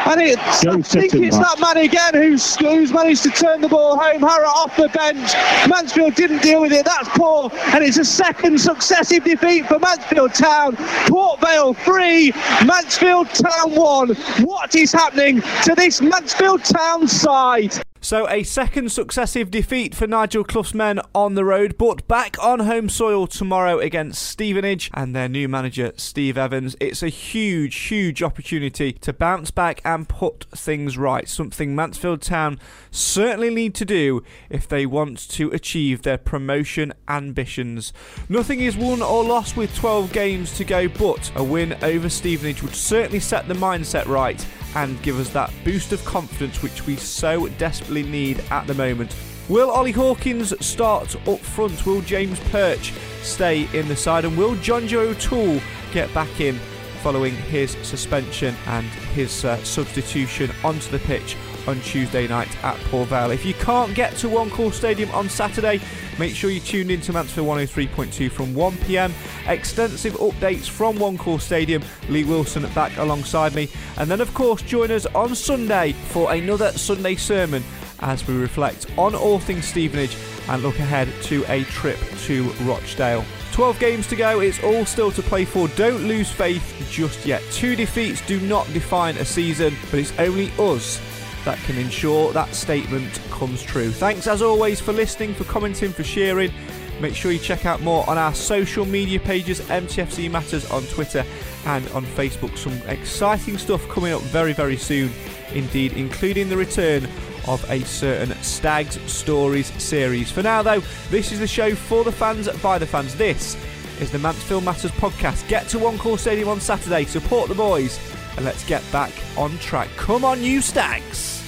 And it, I think it's man. that man again who's, who's managed to turn the ball home. Harratt off the bench. Mansfield didn't deal with it. That's poor. And it's a second successive defeat for Mansfield Town. Port Vale 3, Mansfield Town 1. What is happening to this Mansfield Town side? So a second successive defeat for Nigel Clough's men on the road, but back on home soil tomorrow against Stevenage and their new manager Steve Evans. It's a huge, huge opportunity to bounce back and put things right. Something Mansfield Town certainly need to do if they want to achieve their promotion ambitions. Nothing is won or lost with 12 games to go, but a win over Stevenage would certainly set the mindset right and give us that boost of confidence which we so desperately need at the moment. Will Ollie Hawkins start up front? Will James Perch stay in the side? And will John Joe O'Toole get back in following his suspension and his uh, substitution onto the pitch on Tuesday night at Port Vale? If you can't get to One Call Stadium on Saturday, make sure you tune in to Mansfield 103.2 from 1pm. Extensive updates from One Call Stadium. Lee Wilson back alongside me. And then, of course, join us on Sunday for another Sunday sermon as we reflect on all things Stevenage and look ahead to a trip to Rochdale. 12 games to go, it's all still to play for. Don't lose faith just yet. Two defeats do not define a season, but it's only us that can ensure that statement comes true. Thanks as always for listening, for commenting, for sharing. Make sure you check out more on our social media pages, MTFC Matters on Twitter and on Facebook. Some exciting stuff coming up very, very soon indeed, including the return of a certain Stags Stories series. For now, though, this is the show for the fans by the fans. This is the Mansfield Matters podcast. Get to One Call Stadium on Saturday, support the boys, and let's get back on track. Come on, you Stags!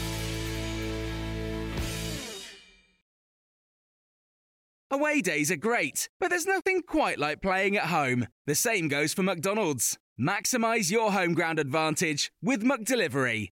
Away days are great, but there's nothing quite like playing at home. The same goes for McDonald's. Maximise your home ground advantage with McDelivery.